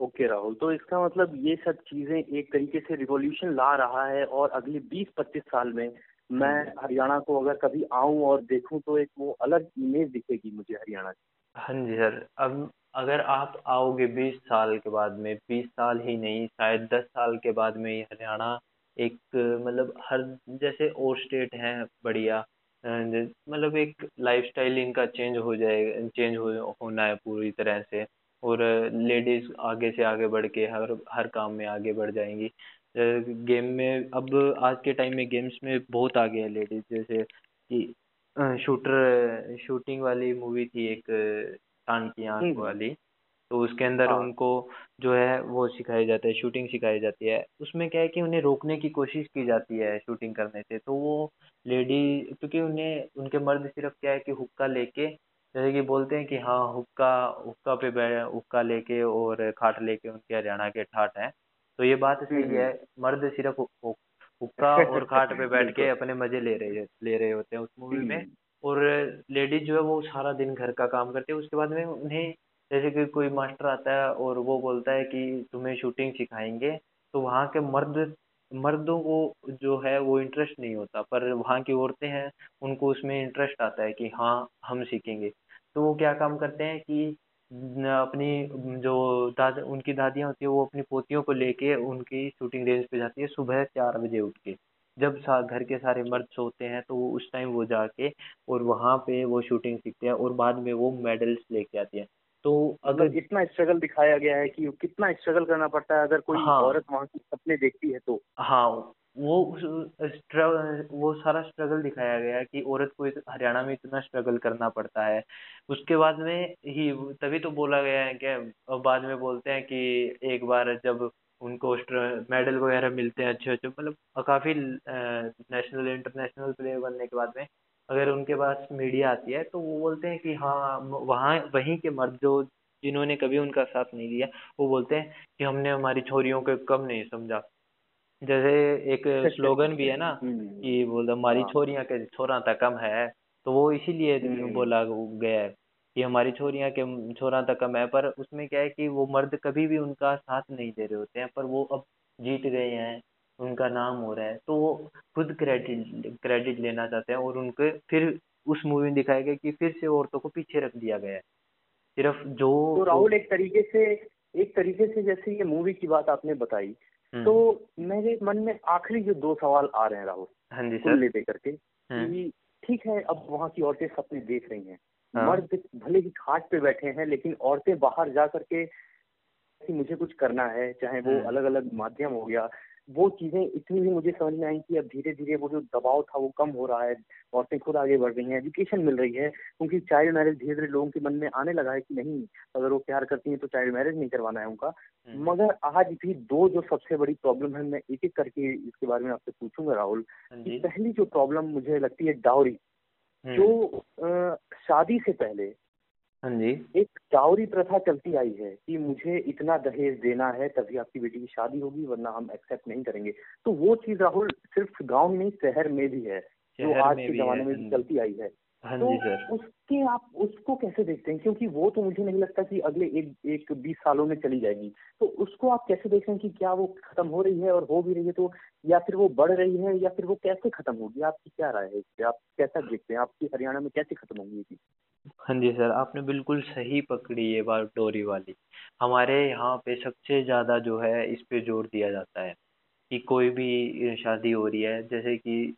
ओके okay, राहुल तो इसका मतलब ये सब चीज़ें एक तरीके से रिवॉल्यूशन ला रहा है और अगले 20-25 साल में मैं हम्म। हरियाणा को अगर कभी आऊँ और देखूँ तो एक वो अलग इमेज दिखेगी मुझे हरियाणा की हाँ जी सर, अब अगर आप आओगे बीस साल के बाद में, बीस साल ही नहीं, शायद दस साल के बाद में हरियाणा एक मतलब हर, जैसे और स्टेट हैं बढ़िया मतलब एक लाइफ लाइफस्टाइल इनका चेंज हो जाएगा चेंज हो, होना है पूरी तरह से, और लेडीज़ आगे से आगे बढ़ के हर हर काम में आगे बढ़ जाएँगी। गेम में, अब आज के टाइम में गेम्स में बहुत आगे है लेडीज़ जैसे कि शूटर शूटिंग वाली मूवी थी एक कान की आँख। वाली। तो उसके अंदर हाँ। उनको जो है वो सिखाया जाता है शूटिंग सिखाई जाती है। उसमें क्या है कि उन्हें रोकने की कोशिश की जाती है शूटिंग करने से। तो वो लेडी क्योंकि उन्हें उनके मर्द सिर्फ़ क्या है कि हुक्का लेके जैसे कि बोलते हैं कि हाँ हुक्का हुक्का पे बैठ हुक्का लेके और खाट लेके उनके हरियाणा के ठाट हैं। तो ये बात सही है मर्द सिर्फ़ हुक्का और खाट पे बैठ के अपने मज़े ले रहे ले रहे होते हैं उस मूवी में। हम्म और लेडीज़ जो है वो सारा दिन घर का काम करती है। उसके बाद में उन्हें जैसे कि कोई मास्टर आता है और वो बोलता है कि तुम्हें शूटिंग सिखाएँगे तो वहाँ के मर्द मर्दों को जो है वो इंटरेस्ट नहीं होता। पर वहाँ की औरतें हैं उनको उसमें इंटरेस्ट आता है कि हाँ हम सीखेंगे। तो वो क्या काम करते हैं कि अपनी जो दादा उनकी दादियाँ होती है वो अपनी पोतियों को लेके उनकी शूटिंग रेंज पे जाती है सुबह चार बजे उठ के। जब घर के सारे मर्द सोते हैं तो वो उस टाइम वो जाके और वहाँ पे वो शूटिंग सीखते हैं और बाद में वो मेडल्स लेके आती है। तो मतलब अगर इतना स्ट्रगल दिखाया गया है कि कितना स्ट्रगल करना पड़ता है अगर कोई हाँ। औरत वहाँ की सपने देखती है तो? हाँ वो उस वो सारा स्ट्रगल दिखाया गया है कि औरत को हरियाणा में इतना स्ट्रगल करना पड़ता है। उसके बाद में ही, तभी तो बोला गया है कि बाद में बोलते हैं कि एक बार जब उनको मेडल वगैरह मिलते हैं अच्छे अच्छे मतलब काफ़ी नेशनल इंटरनेशनल प्लेयर बनने के बाद में, अगर उनके पास मीडिया आती है तो वो बोलते हैं कि हाँ वहाँ, वहीं के मर्द जो, जिन्होंने कभी उनका साथ नहीं दिया, वो बोलते हैं कि हमने हमारी छोरियों को कम नहीं समझा। जैसे एक स्लोगन भी है ना हम्म कि बोल हमारी हाँ। छोरियाँ के छोरा तक कम है तो वो इसीलिए हम्म बोला गया है कि हमारी छोरियाँ के छोरा तक कम है पर उसमें क्या है कि वो मर्द कभी भी उनका साथ नहीं दे रहे होते हैं पर वो अब जीत गए हैं उनका नाम हो रहा है तो वो खुद क्रेडिट क्रेडिट लेना चाहते हैं और उनके फिर उस मूवी में दिखाया गया कि फिर से औरतों को पीछे रख दिया गया है। सिर्फ़ जो तो राहुल एक तरीके से एक तरीके से जैसे ये मूवी की बात आपने बताई हम्म तो मेरे मन में आखिरी जो दो सवाल आ रहे हैं राहुल हाँ जी सर। लेते करके हम्म। कि ठीक है अब वहाँ की औरतें सपने देख रही हैं। हाँ। मर्द भले ही खाट पे बैठे हैं लेकिन औरतें बाहर जा करके कि मुझे कुछ करना है चाहे वो हम्म। अलग अलग माध्यम हो गया वो चीज़ें इतनी भी मुझे समझ में आई कि अब धीरे धीरे वो जो दबाव था वो कम हो रहा है औरतें खुद आगे बढ़ रही हैं। एजुकेशन मिल रही है क्योंकि चाइल्ड मैरिज धीरे धीरे लोगों के मन में आने लगा है कि नहीं अगर वो प्यार करती हैं तो चाइल्ड मैरिज नहीं करवाना है उनका। हम्म। मगर आज भी दो जो सबसे बड़ी प्रॉब्लम है मैं एक एक करके इसके बारे में आपसे पूछूँगा राहुल हाँ पहली जो प्रॉब्लम मुझे लगती है डाउरी हम्म। जो शादी से पहले हाँ जी। एक डाउरी प्रथा चलती आई है कि मुझे इतना दहेज देना है तभी आपकी बेटी की शादी होगी वरना हम एक्सेप्ट नहीं करेंगे। तो वो चीज़ राहुल सिर्फ़ गाँव में नहीं शहर में भी है जो आज के जमाने में हाँ भी चलती आई है। हाँ तो उसके आप उसको कैसे देखते हैं? क्योंकि वो तो मुझे नहीं लगता कि अगले एक एक बीस सालों में चली जाएगी। तो उसको आप कैसे देख रहे हैं कि क्या वो खत्म हो रही है और हो भी रही है तो या फिर वो बढ़ रही है या फिर वो कैसे खत्म होगी? आपकी क्या राय है आप कैसा देखते हैं? आपकी हरियाणा में कैसे खत्म होगी ये चीज़? हाँ जी सर आपने बिल्कुल सही पकड़ी ये बात डोरी वाली। हमारे यहाँ पे सबसे ज़्यादा जो है इस पे ज़ोर दिया जाता है कि कोई भी शादी हो रही है जैसे कि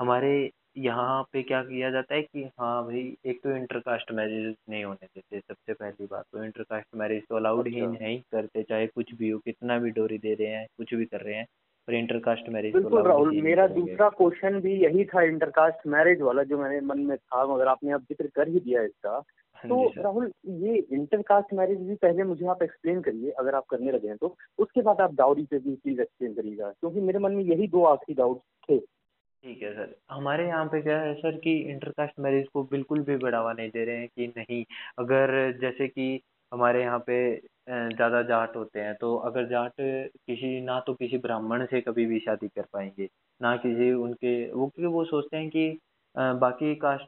हमारे यहाँ पे क्या किया जाता है कि हाँ भाई एक तो इंटरकास्ट मैरिज नहीं होने देते सबसे पहली बात तो इंटरकास्ट मैरिज तो अलाउड ही अच्छा। नहीं करते चाहे कुछ भी हो कितना भी डोरी दे रहे हैं कुछ भी कर रहे हैं। पर इंटरकास्ट मैरिज बिल्कुल राहुल मेरा दूसरा क्वेश्चन भी यही था इंटरकास्ट मैरिज वाला जो मेरे मन में था मगर आपने अब ज़िक्र कर ही दिया इसका। हाँ तो राहुल ये इंटरकास्ट मैरिज भी पहले मुझे आप एक्सप्लेन करिए अगर आप करने लगे हैं तो। उसके बाद आप डाउरी पे भी प्लीज़ एक्सप्लेन करिएगा क्योंकि मेरे मन में यही दो आखिरी डाउट थे। ठीक है सर। हमारे यहाँ पे क्या है सर कि इंटरकास्ट मैरिज को बिल्कुल भी बढ़ावा नहीं दे रहे हैं कि नहीं। अगर जैसे कि हमारे यहाँ पे ज़्यादा जाट होते हैं तो अगर जाट किसी, ना तो किसी ब्राह्मण से कभी भी शादी कर पाएँगे, ना किसी उनके, वो क्योंकि वो सोचते हैं कि बाकी कास्ट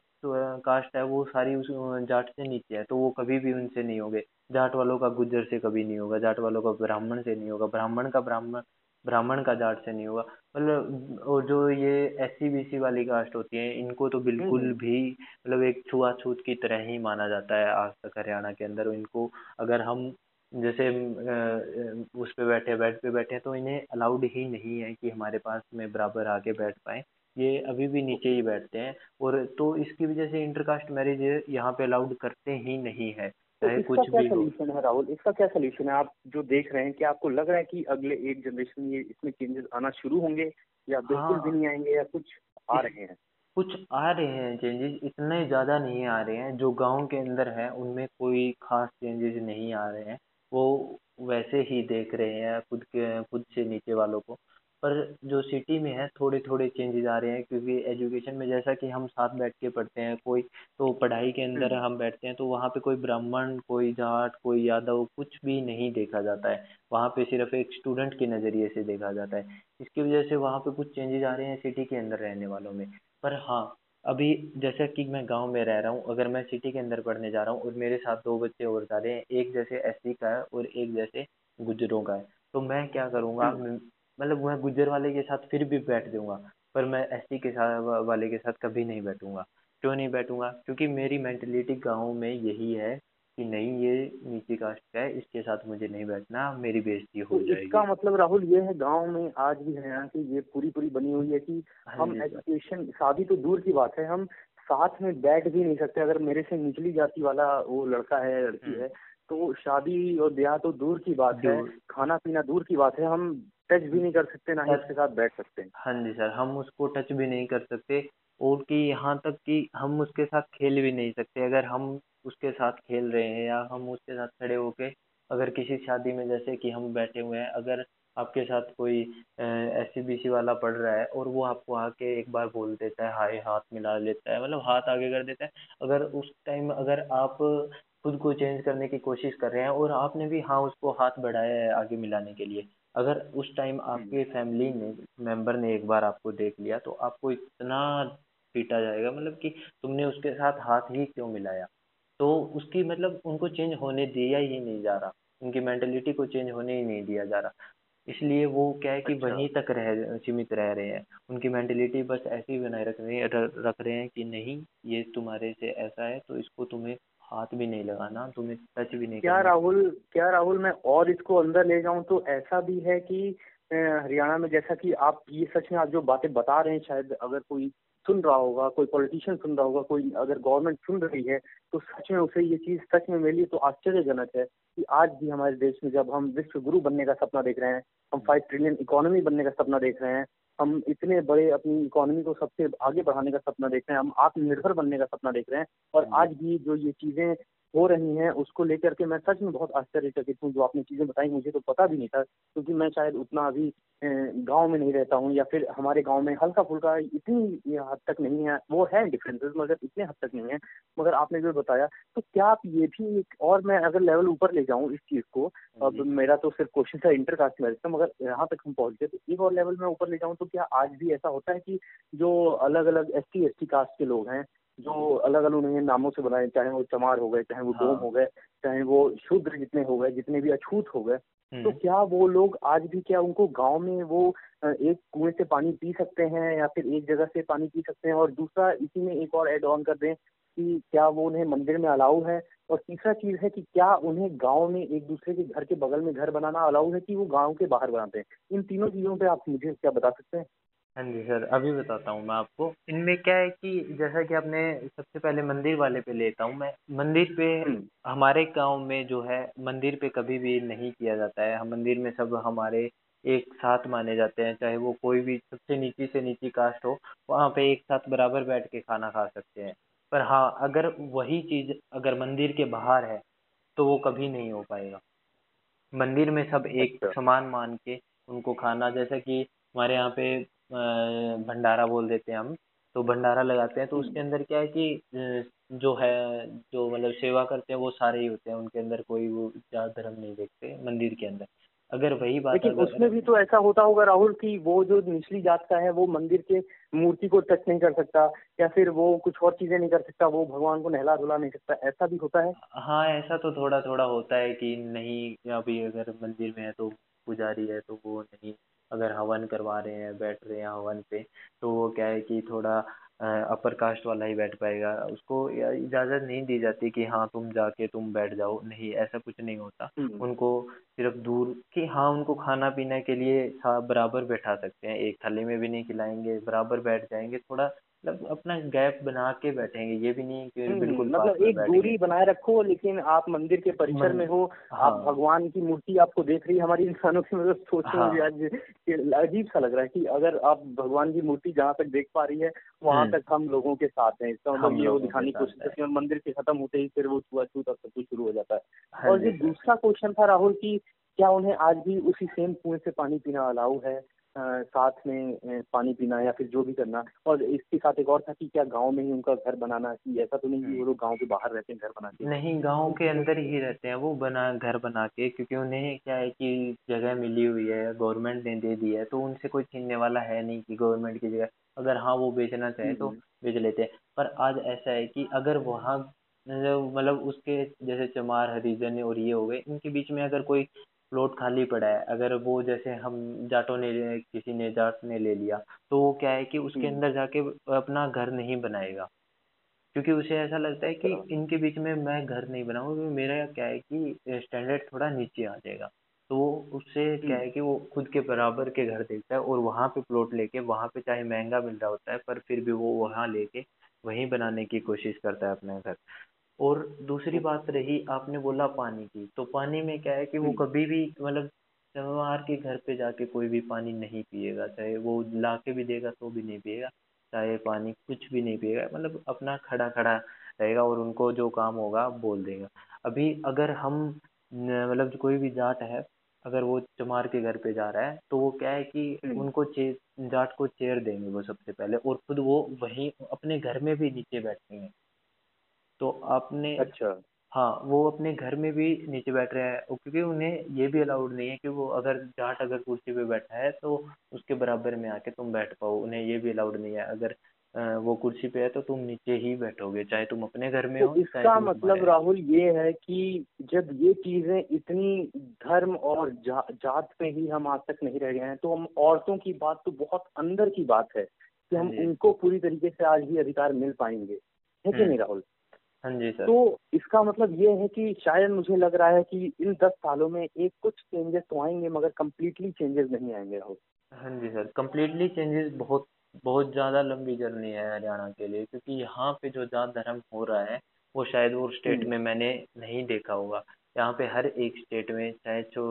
कास्ट है, वो सारी उस जाट से नीचे है तो वो कभी भी उनसे नहीं होंगे। जाट वालों का गुज्जर से कभी नहीं होगा, जाट वालों का ब्राह्मण से नहीं होगा, ब्राह्मण का ब्राह्मण ब्राह्मण का जाट से नहीं होगा मतलब और जो ये एस सी वाली कास्ट होती है इनको तो बिल्कुल हम्म। भी मतलब एक छुआछूत की तरह ही माना जाता है आज तक हरियाणा के अंदर। इनको अगर हम जैसे उस पे बैठे बेड पे बैठे तो इन्हें अलाउड ही नहीं है कि हमारे पास में बराबर आके बैठ पाए। ये अभी भी नीचे ही बैठते हैं। और तो इसकी वजह से इंटरकास्ट मैरिज यहाँ पे अलाउड करते ही नहीं है। तो चाहे इसका कुछ क्या भी सोल्यूशन है राहुल? इसका क्या सोल्यूशन है? आप जो देख रहे हैं कि आपको लग रहा है कि अगले एक जनरेशन में इसमें चेंजेस आना शुरू होंगे या बिल्कुल भी हाँ। नहीं आएँगे या कुछ आ रहे हैं? कुछ आ रहे हैं चेंजेस इतने ज़्यादा नहीं आ रहे हैं। जो गाँव के अंदर है उनमें कोई ख़ास चेंजेस नहीं आ रहे हैं। वो वैसे ही देख रहे हैं खुद के खुद से नीचे वालों को। पर जो सिटी में है थोड़े थोड़े चेंजेस आ रहे हैं क्योंकि एजुकेशन में जैसा कि हम साथ बैठ के पढ़ते हैं कोई तो पढ़ाई के अंदर हम्म। हम बैठते हैं तो वहाँ पे कोई ब्राह्मण कोई जाट कोई यादव कुछ भी नहीं देखा जाता है। वहाँ पे सिर्फ़ एक स्टूडेंट के नज़रिए से देखा जाता है। इसकी वजह से वहाँ पे कुछ चेंजेस आ रहे हैं सिटी के अंदर रहने वालों में। पर हाँ अभी जैसा कि मैं गाँव में रह रहा हूँ अगर मैं सिटी के अंदर पढ़ने जा रहा हूँ और मेरे साथ दो बच्चे और जा रहे हैं एक जैसे एससी का है और एक जैसे गुजरों का है तो मैं क्या करूँगा? हम्म। मतलब मैं गुज्जर वाले के साथ फिर भी बैठ जाऊँगा पर मैं एससी के साथ वाले के साथ कभी नहीं बैठूँगा। क्यों नहीं बैठूँगा? क्योंकि मेरी मेंटेलिटी गाँव में यही है कि नहीं ये नीची कास्ट का है इसके साथ मुझे नहीं बैठना मेरी बेइज्जती तो हो इसका मतलब राहुल ये है गाँव में आज भी हरियाणा की ये पूरी पूरी बनी हुई है कि हाँ हम एजुकेशन शादी तो दूर की बात है हम साथ में बैठ भी नहीं सकते। अगर मेरे से निचली जाति वाला वो लड़का है लड़की हम्म। है तो शादी और ब्याह तो दूर की बात है खाना पीना दूर की बात है हम टच भी नहीं कर सकते ना ही उसके साथ बैठ सकते हैं। हाँ जी सर हम उसको टच भी नहीं कर सकते और कि यहाँ तक कि हम उसके साथ खेल भी नहीं सकते। अगर हम उसके साथ खेल रहे हैं या हम उसके साथ खड़े होके अगर किसी शादी में जैसे कि हम बैठे हुए हैं अगर आपके साथ कोई एस सी बी सी वाला पढ़ रहा है और वो आपको आके एक बार बोल देता है हाय हाथ मिला लेता है। मतलब हाथ आगे कर देता है। अगर उस टाइम अगर आप खुद को चेंज करने की कोशिश कर रहे हैं और आपने भी हाँ उसको हाथ बढ़ाया है आगे मिलाने के लिए अगर उस टाइम हम्म। आपके फैमिली ने मेंबर ने एक बार आपको देख लिया तो आपको इतना पीटा जाएगा मतलब कि तुमने उसके साथ हाथ ही क्यों मिलाया? तो उसकी मतलब उनको चेंज होने दिया ही नहीं जा रहा। उनकी मेंटेलिटी को चेंज होने ही नहीं दिया जा रहा। इसलिए वो क्या है कि अच्छा। वहीं तक रह सीमित रह रहे हैं। उनकी मेंटेलिटी बस ऐसी ही बनाए रख रहे हैं रख रहे हैं कि नहीं ये तुम्हारे से ऐसा है तो इसको तुम्हें हाथ भी नहीं लगाना तुम्हें टच भी नहीं क्या राहुल क्या राहुल मैं और इसको अंदर ले जाऊँ तो ऐसा भी है कि हरियाणा में जैसा कि आप ये सच में आप जो बातें बता रहे हैं शायद अगर कोई सुन रहा होगा कोई पॉलिटिशियन सुन रहा होगा कोई अगर गवर्नमेंट सुन रही है तो सच में उसे ये चीज़ सच में मेरे लिए तो आश्चर्यजनक है कि आज भी हमारे देश में जब हम विश्व गुरु बनने का सपना देख रहे हैं हम फाइव ट्रिलियन इकोनॉमी बनने का सपना देख रहे हैं हम इतने बड़े अपनी इकोनॉमी को सबसे आगे बढ़ाने का सपना देख रहे हैं हम आत्मनिर्भर बनने का सपना देख रहे हैं और हाँ आज भी जो ये चीज़ें हो रही हैं उसको लेकर के मैं सच में बहुत आश्चर्यचकित हूँ। जो आपने चीज़ें बताई मुझे तो पता भी नहीं था क्योंकि मैं शायद उतना अभी गाँव में नहीं रहता हूँ या फिर हमारे गाँव में हल्का फुल्का इतनी हद तक नहीं है। वो है डिफरेंसेस मगर इतने हद तक नहीं है। मगर आपने जो बताया तो क्या आप ये भी एक और मैं अगर लेवल ऊपर ले जाऊँ इस चीज़ को हाँ अब मेरा तो सिर्फ़ क्वेश्चन था इंटर कास्ट मैरिज का मगर यहाँ तक हम पहुँच गए तो एक और लेवल में ऊपर ले जाऊँ तो क्या आज भी ऐसा होता है कि जो अलग अलग S T S T caste के लोग हैं जो अलग अलग उन्हें नामों से बनाए चाहे वो चमार हो गए चाहे वो डोम हाँ। हो गए चाहे वो शूद्र जितने हो गए जितने भी अछूत हो गए तो हम्म। क्या वो लोग आज भी क्या उनको गाँव में वो एक कुएँ से पानी पी सकते हैं या फिर एक जगह से पानी पी सकते हैं? और दूसरा इसी में एक और एड ऑन कर दें कि क्या वो उन्हें मंदिर में अलाउ है? और तीसरा चीज़ है कि क्या उन्हें गाँव में एक दूसरे के घर के बगल में घर बनाना अलाउ है कि वो गाँव के बाहर बनाते हैं? इन तीनों चीज़ों पे आप मुझे क्या बता सकते हैं? हाँ जी सर अभी बताता हूँ मैं आपको। इनमें क्या है कि जैसा कि आपने सबसे पहले मंदिर वाले पे लेता हूँ मैं। मंदिर पे हम्म। हमारे गाँव में जो है मंदिर पे कभी भी नहीं किया जाता है। हम मंदिर में सब हमारे एक साथ माने जाते हैं चाहे वो कोई भी सबसे नीची से नीची कास्ट हो वहाँ पे एक साथ बराबर बैठ के खाना खा सकते हैं। पर हाँ अगर वही चीज़ अगर मंदिर के बाहर है तो वो कभी नहीं हो पाएगा। मंदिर में सब एक अच्छा। समान मान के उनको खाना जैसे कि हमारे यहाँ पे भंडारा बोल देते हैं हम तो भंडारा लगाते हैं तो उसके हम्म। अंदर क्या है कि जो है जो मतलब सेवा करते हैं वो सारे ही होते हैं उनके अंदर कोई वो जात धर्म नहीं देखते मंदिर के अंदर। अगर वही बात लेकिन उसमें भी तो ऐसा होता होगा राहुल कि वो जो निचली जात का है वो मंदिर के मूर्ति को टच नहीं कर सकता या फिर वो कुछ और चीज़ें नहीं कर सकता वो भगवान को नहला धुला नहीं सकता ऐसा भी होता है? हाँ ऐसा तो थोड़ा थोड़ा होता है कि नहीं अभी अगर मंदिर में है तो पुजारी है तो वो नहीं अगर हवन करवा रहे हैं बैठ रहे हैं हवन पे तो वो क्या है कि थोड़ा अपर कास्ट वाला ही बैठ पाएगा। उसको इजाज़त नहीं दी जाती कि हाँ तुम जाके तुम बैठ जाओ। नहीं ऐसा कुछ नहीं होता। हम्म। उनको सिर्फ़ दूर कि हाँ उनको खाना पीने के लिए बराबर बैठा सकते हैं। एक थाली में भी नहीं खिलाएँगे बराबर बैठ जाएँगे। थोड़ा मतलब अपना गैप बना के बैठेंगे ये भी नहीं कि हम्म, बिल्कुल मतलब एक दूरी बनाए रखो लेकिन आप मंदिर के परिसर में हो हाँ, आप भगवान की मूर्ति आपको देख रही है हमारी इंसानों की मतलब सोचने हाँ, आज अजीब सा लग रहा है कि अगर आप भगवान की मूर्ति जहाँ तक देख पा रही है वहाँ हम्म। तक हम लोगों के साथ हैं। इसका मतलब ये वो दिखाने की कोशिश करती है मंदिर के खत्म होते ही फिर वो छुआछूत और सब कुछ शुरू हो जाता है। हाँ और ये दूसरा क्वेश्चन था राहुल की क्या उन्हें आज भी उसी सेम कुएँ से पानी पीना अलाउ है? साथ में पानी पीना या फिर जो भी करना। और इसके साथ एक और था कि क्या गाँव में ही उनका घर बनाना कि ऐसा तो नहीं कि वो लोग गाँव के बाहर रहते हैं घर बना के। नहीं गाँव के अंदर ही रहते हैं वो बना घर बना के क्योंकि उन्हें क्या है कि जगह मिली हुई है गवर्नमेंट ने दे दी है तो उनसे कोई छीनने वाला है नहीं कि गवर्नमेंट की जगह। अगर हाँ वो बेचना चाहे तो हम्म, बेच लेते हैं। पर आज ऐसा है कि अगर वहाँ मतलब उसके जैसे चमार हरिजन और ये हो गए इनके बीच में अगर कोई प्लॉट खाली पड़ा है। अगर वो जैसे हम जाटों ने किसी ने जाट ने ले लिया तो वो क्या है कि उसके हम्म, अंदर जाके अपना घर नहीं बनाएगा। क्योंकि उसे ऐसा लगता है कि इनके बीच में मैं घर नहीं बनाऊँगा क्योंकि मेरा क्या है कि स्टैंडर्ड थोड़ा नीचे आ जाएगा। तो वो उससे क्या हम्म, है कि वो खुद के बराबर के घर देखता है और वहाँ पे प्लॉट लेके वहाँ पे चाहे महँगा मिल रहा होता है पर फिर भी वो वहाँ लेके वहीं बनाने की कोशिश करता है अपना घर। और दूसरी बात रही आपने बोला पानी की तो पानी में क्या है कि वो कभी भी मतलब चमवार के घर पे जाके कोई भी पानी नहीं पिएगा चाहे वो ला के भी देगा तो भी नहीं पिएगा चाहे पानी कुछ भी नहीं पिएगा मतलब अपना खड़ा खड़ा रहेगा और उनको जो काम होगा बोल देगा। अभी अगर हम मतलब जो कोई भी जाट है अगर वो चमार के घर पे जा रहा है तो वो क्या है कि हम्म, उनको चे जाट को चेयर देंगे वो सबसे पहले और खुद वो वहीं अपने घर में भी नीचे बैठेंगे तो आपने अच्छा। हाँ वो अपने घर में भी नीचे बैठ रहे हैं और क्योंकि उन्हें ये भी अलाउड नहीं है कि वो अगर जाट अगर कुर्सी पे बैठा है तो उसके बराबर में आके तुम बैठ पाओ उन्हें ये भी अलाउड नहीं है। अगर वो कुर्सी पे है तो तुम नीचे ही बैठोगे चाहे तुम अपने घर में तो हो इसका मतलब राहुल ये है कि जब ये चीज़ें इतनी धर्म और जा, जात पे ही हम आज तक नहीं रह गए हैं तो हम औरतों की बात तो बहुत अंदर की बात है कि हाँ हम उनको पूरी तरीके से आज भी अधिकार मिल पाएँगे। है कि हम्म। नहीं राहुल? हाँ जी सर। तो इसका मतलब ये है कि शायद मुझे लग रहा है कि इन दस सालों में एक कुछ चेंजेस तो आएँगे मगर कम्प्लीटली चेंजेस नहीं आएँगे राहुल हाँ जी सर। कम्प्लीटली चेंजेस बहुत बहुत ज़्यादा लंबी जर्नी है हरियाणा के लिए क्योंकि यहाँ पे जो जात धर्म हो रहा है वो शायद और स्टेट हम्म। में मैंने नहीं देखा होगा। यहाँ पे हर एक स्टेट में चाहे जो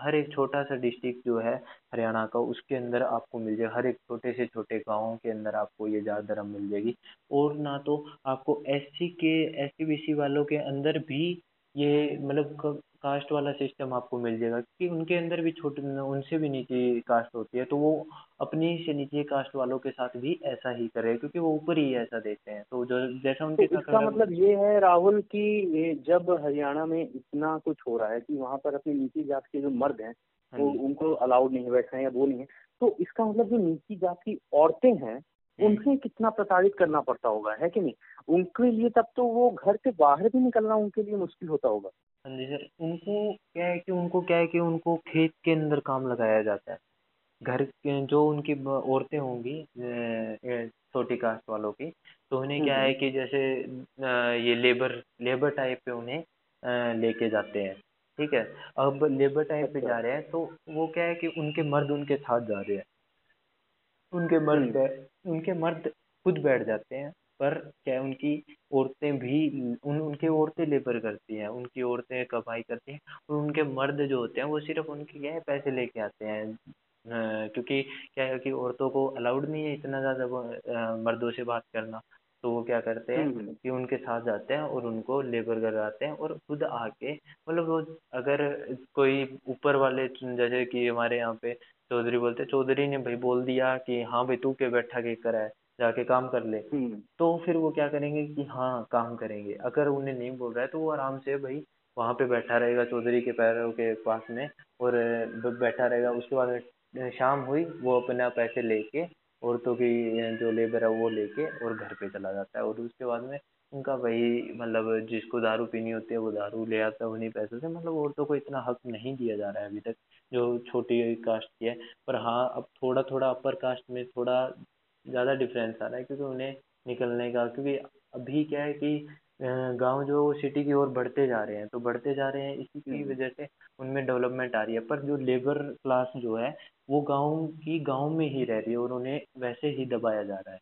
हर एक छोटा सा डिस्ट्रिक्ट जो है हरियाणा का, उसके अंदर आपको मिल जाएगा। हर एक छोटे से छोटे गाँव के अंदर आपको ये जात धर्म मिल जाएगी। और ना तो आपको एस सी के एस सी बी सी वालों के अंदर भी ये मतलब कास्ट वाला सिस्टम आपको मिल जाएगा क्योंकि उनके अंदर भी छोटे उनसे भी नीचे कास्ट होती है तो वो अपनी से नीचे कास्ट वालों के साथ भी ऐसा ही करे क्योंकि वो ऊपर ही ऐसा देते हैं। तो जो जैसा तो उनके साथ इसका मतलब ये है राहुल कि जब हरियाणा में इतना कुछ हो रहा है कि वहाँ पर अपनी नीची जात के जो मर्द हैं हाँ वो उनको अलाउड नहीं है बैठना या वो नहीं है तो इसका मतलब जो नीची जात की औरतें हैं हम्म, उन्हें कितना प्रताड़ित करना पड़ता होगा है कि नहीं? उनके लिए तब तो वो घर से बाहर भी निकलना उनके लिए मुश्किल होता होगा। हाँ जी सर उनको क्या है कि उनको क्या है कि उनको खेत के अंदर काम लगाया जाता है। घर के जो उनकी औरतें होंगी छोटी कास्ट वालों की तो उन्हें हम्म क्या हम्म, है कि जैसे ये लेबर लेबर टाइप पे उन्हें लेके जाते हैं ठीक है? अब लेबर टाइप पे अच्छा। जा रहे हैं तो वो क्या है कि उनके मर्द उनके साथ जा रहे हैं। उनके मर्द हम्म। उनके मर्द खुद बैठ जाते हैं पर क्या है उनकी औरतें भी उन उनकी औरतें लेबर करती हैं उनकी औरतें कमाई करती हैं और उनके मर्द जो होते हैं वो सिर्फ़ उनके क्या है पैसे लेके आते हैं। क्योंकि क्या है कि औरतों को अलाउड नहीं है इतना ज़्यादा वो, मर्दों से बात करना। तो वो क्या करते हैं हम्म। कि उनके साथ जाते हैं और उनको लेबर करवाते हैं और खुद आके मतलब वो अगर कोई ऊपर वाले जैसे कि हमारे यहाँ पे चौधरी बोलते चौधरी ने भाई बोल दिया कि हाँ भाई तू के बैठा के करा है? जाके काम कर ले। हम्म। तो फिर वो क्या करेंगे कि हाँ काम करेंगे। अगर उन्हें नहीं बोल रहा है तो वो आराम से भाई वहाँ पे बैठा रहेगा चौधरी के पैरों के पास में और बैठा रहेगा। उसके बाद शाम हुई वो अपना पैसे लेके औरतों की जो लेबर है वो लेके और घर पे चला जाता है। और उसके बाद में उनका वही मतलब जिसको दारू पीनी होती है वो दारू ले आता है उन्हीं पैसों से। मतलब औरतों को इतना हक नहीं दिया जा रहा है अभी तक जो छोटी कास्ट की है। पर हाँ अब थोड़ा थोड़ा अपर कास्ट में थोड़ा ज़्यादा डिफरेंस आ रहा है क्योंकि उन्हें निकलने का क्योंकि अभी क्या है कि गाँव जो सिटी की ओर बढ़ते जा रहे हैं तो बढ़ते जा रहे हैं इसी की हम्म। वजह से उनमें डेवलपमेंट आ रही है। पर जो लेबर क्लास जो है वो गाँव की गाँव में ही रह रही है और उन्हें वैसे ही दबाया जा रहा है।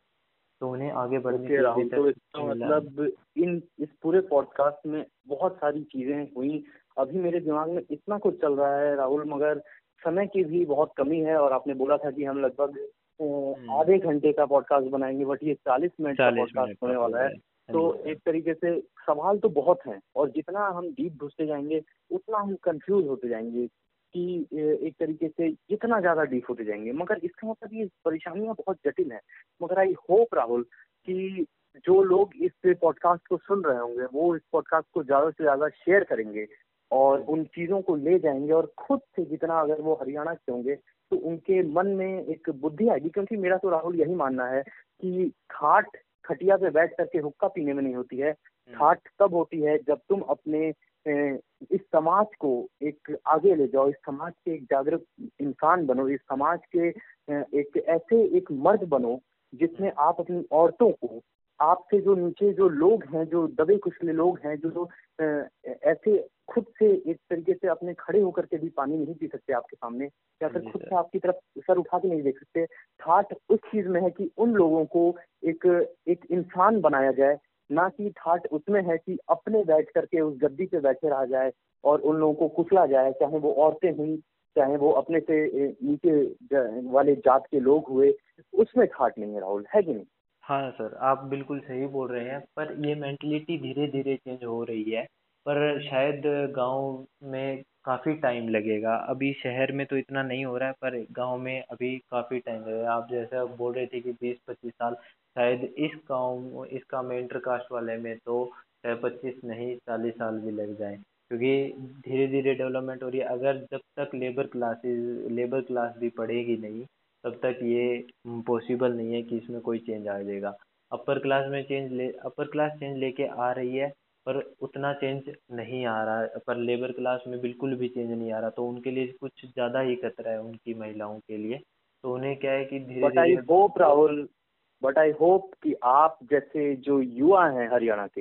तो उन्हें आगे बढ़ने के राहुल तो इसका मतलब इन इस पूरे पॉडकास्ट में बहुत सारी चीज़ें हुई। अभी मेरे दिमाग में इतना कुछ चल रहा है राहुल मगर समय की भी बहुत कमी है और आपने बोला था कि हम लगभग। आधे घंटे का पॉडकास्ट बनाएँगे बट ये चालीस मिनट का पॉडकास्ट होने वाला है। तो एक तरीके से सवाल तो बहुत हैं और जितना हम डीप घुसते जाएँगे उतना हम कंफ्यूज होते जाएँगे कि एक तरीके से जितना ज़्यादा डीप होते जाएँगे। मगर इसका मतलब ये परेशानियाँ बहुत जटिल हैं। मगर आई होप राहुल कि जो लोग इस पॉडकास्ट को सुन रहे होंगे वो इस पॉडकास्ट को ज़्यादा से ज़्यादा शेयर करेंगे और उन चीज़ों को ले जाएँगे और खुद से जितना अगर वो हरियाणा के होंगे तो उनके मन में एक बुद्धि आएगी क्योंकि मेरा तो राहुल यही मानना है कि खाट खटिया पे बैठ करके हुक्का पीने में नहीं होती है हम्म। खाट तब होती है जब तुम अपने इस समाज को एक आगे ले जाओ इस समाज के एक जागरूक इंसान बनो इस समाज के एक ऐसे एक मर्द बनो जिसमें आप अपनी औरतों को आपसे जो नीचे जो लोग हैं जो दबे कुचले लोग हैं जो ऐसे खुद से एक तरीके से अपने खड़े होकर के भी पानी नहीं पी सकते आपके सामने या फिर खुद से आपकी तरफ़ सर उठा के नहीं देख सकते। ठाट उस चीज़ में है कि उन लोगों को एक एक इंसान बनाया जाए ना कि ठाट उसमें है कि अपने बैठ करके उस गद्दी पे बैठे रहा जाए और उन लोगों को कुचला जाए चाहे वो औरतें हुई चाहे वो अपने से नीचे वाले जात के लोग हुए उसमें ठाट नहीं है राहुल है कि नहीं? हाँ सर, आप बिल्कुल सही बोल रहे हैं, पर ये मेंटलिटी धीरे धीरे चेंज हो रही है, पर शायद गाँव में काफ़ी टाइम लगेगा। अभी शहर में तो इतना नहीं हो रहा है, पर गाँव में अभी काफ़ी टाइम लगेगा। आप जैसा बोल रहे थे कि बीस पच्चीस साल, शायद इस गाँव इस काम में इंटर कास्ट वाले में तो पच्चीस नहीं, चालीस साल भी लग जाए, क्योंकि धीरे धीरे डेवलपमेंट हो रही है। अगर जब तक लेबर क्लासेस लेबर क्लास भी पढ़ेगी नहीं तब तक ये पॉसिबल नहीं है कि इसमें कोई चेंज आ जाएगा अपर क्लास में चेंज ले अपर क्लास चेंज लेके आ रही है पर उतना चेंज नहीं आ रहा है। पर लेबर क्लास में बिल्कुल भी चेंज नहीं आ रहा तो उनके लिए कुछ ज़्यादा ही खतरा है उनकी महिलाओं के लिए। तो उन्हें क्या है कि धीरे धीरे hope Rahul but I hope कि आप जैसे जो युवा हैं हरियाणा के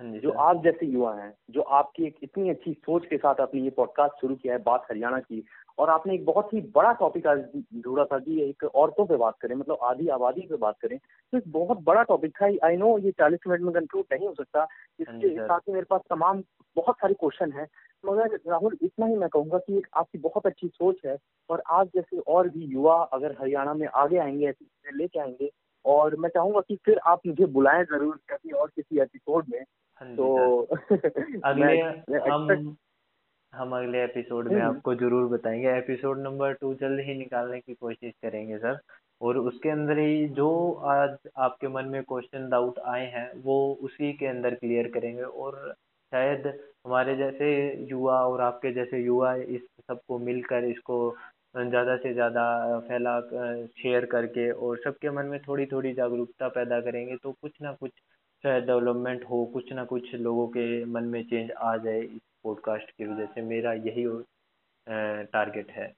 हाँ जो आप जैसे युवा हैं जो आपकी एक इतनी अच्छी सोच के साथ आपने ये पॉडकास्ट शुरू किया है बात हरियाणा की और आपने एक बहुत ही बड़ा टॉपिक आज ढूंढा था कि एक औरतों पे बात करें मतलब आधी आबादी पे बात करें तो एक बहुत बड़ा टॉपिक था। आई नो ये चालीस मिनट में कंक्लूड नहीं हो सकता। हाँ इसके साथ ही मेरे पास तमाम बहुत सारे क्वेश्चन हैं। मगर राहुल इतना ही मैं कहूँगा कि एक आपकी बहुत अच्छी सोच है और आज जैसे और भी युवा अगर हरियाणा में आगे आएँगे ऐसी लेके आएँगे और मैं चाहूँगा कि फिर आप मुझे बुलाएँ ज़रूर कभी और किसी एपिसोड में। हाँ तो अगले हम हम अगले एपिसोड में हम्म। आपको ज़रूर बताएँगे। एपिसोड नंबर टू जल्द ही निकालने की कोशिश करेंगे सर और उसके अंदर ही जो आज आपके मन में क्वेश्चन डाउट आए हैं वो उसी के अंदर क्लियर करेंगे। और शायद हमारे जैसे युवा और आपके जैसे युवा इस सबको मिलकर इसको ज़्यादा से ज़्यादा फैला शेयर करके और सबके मन में थोड़ी थोड़ी जागरूकता पैदा करेंगे तो कुछ ना कुछ शायद डेवलपमेंट हो कुछ ना कुछ लोगों के मन में चेंज आ जाए। इस पॉडकास्ट की वजह से मेरा यही टारगेट है।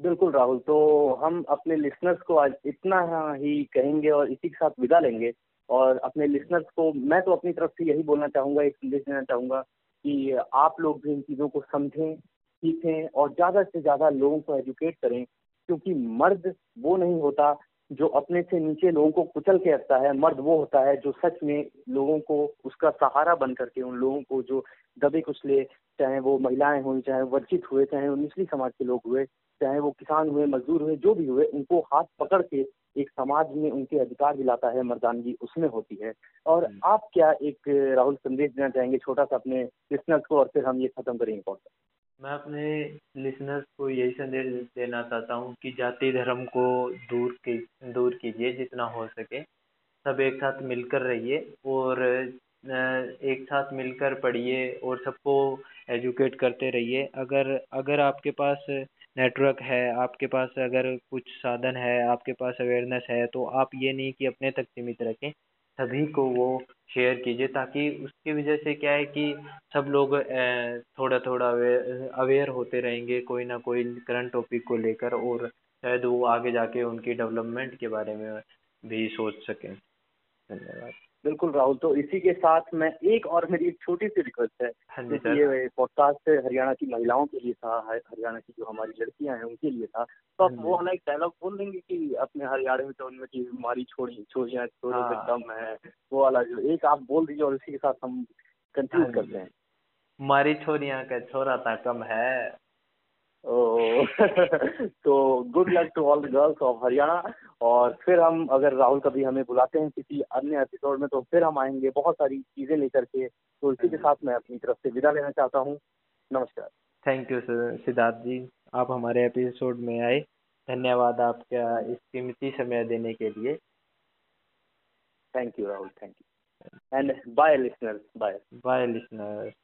बिल्कुल राहुल तो हम अपने लिसनर्स को आज इतना ही कहेंगे और इसी के साथ विदा लेंगे। और अपने लिसनर्स को मैं तो अपनी तरफ़ से यही बोलना चाहूँगा, एक संदेश देना चाहूँगा कि आप लोग भी इन चीज़ों को समझें, सीखें और ज़्यादा से ज़्यादा लोगों को एजुकेट करें, क्योंकि मर्द वो नहीं होता जो अपने से नीचे लोगों को कुचल के रखता है मर्द वो होता है जो सच में लोगों को उसका सहारा बन करके उन लोगों को जो दबे कुचले चाहे वो महिलाएँ हुई चाहे वंचित हुए चाहे वो निचली समाज के लोग हुए चाहे वो किसान हुए मजदूर हुए जो भी हुए उनको हाथ पकड़ के एक समाज में उनके अधिकार दिलाता है मर्दानगी उसमें होती है और हम्म। आप क्या एक राहुल संदेश देना चाहेंगे छोटा सा अपने लिसनर्स को और फिर हम ये खत्म करेंगे पॉडकास्ट मैं अपने लिसनर्स को यही संदेश देना चाहता हूँ कि जाति धर्म को दूर की, दूर कीजिए जितना हो सके। सब एक साथ मिलकर रहिए और एक साथ मिलकर पढ़िए और सबको एजुकेट करते रहिए। अगर अगर आपके पास नेटवर्क है, आपके पास अगर कुछ साधन है, आपके पास अवेयरनेस है तो आप ये नहीं कि अपने तक सीमित रखें। सभी को वो शेयर कीजिए ताकि उसकी वजह से क्या है कि सब लोग थोड़ा थोड़ा अवेयर होते रहेंगे कोई ना कोई करंट टॉपिक को लेकर और शायद वो आगे जाके उनकी डेवलपमेंट के बारे में भी सोच सकें। धन्यवाद। बिल्कुल राहुल तो इसी के साथ मैं एक और मेरी एक छोटी सी रिक्वेस्ट है। हाँ जैसे ये पॉडकास्ट हरियाणा की महिलाओं के लिए था हरियाणा की जो हमारी लड़कियाँ हैं उनके लिए था। तो आप हाँ वो हमें एक डायलॉग बोल देंगे कि अपने हरियाणा में तो उनमें की हमारी छोड़ी से हाँ। कम है वो वाला जो एक आप बोल दीजिए और इसी के साथ हम हाँ कंक्लूड करते हैं। मारी छोरिया का छोरा था कम है। तो good luck to all the girls of Haryana और फिर हम अगर राहुल कभी हमें बुलाते हैं किसी अन्य एपिसोड में तो फिर हम आएँगे बहुत सारी चीज़ें लेकर के। तो इसी के साथ मैं अपनी तरफ़ से विदा लेना चाहता हूँ। नमस्कार। Thank you sir Siddharth ji आप हमारे एपिसोड में आए। धन्यवाद आपका इस कीमती समय देने के लिए। Thank you Rahul. Thank you and bye listeners bye bye listeners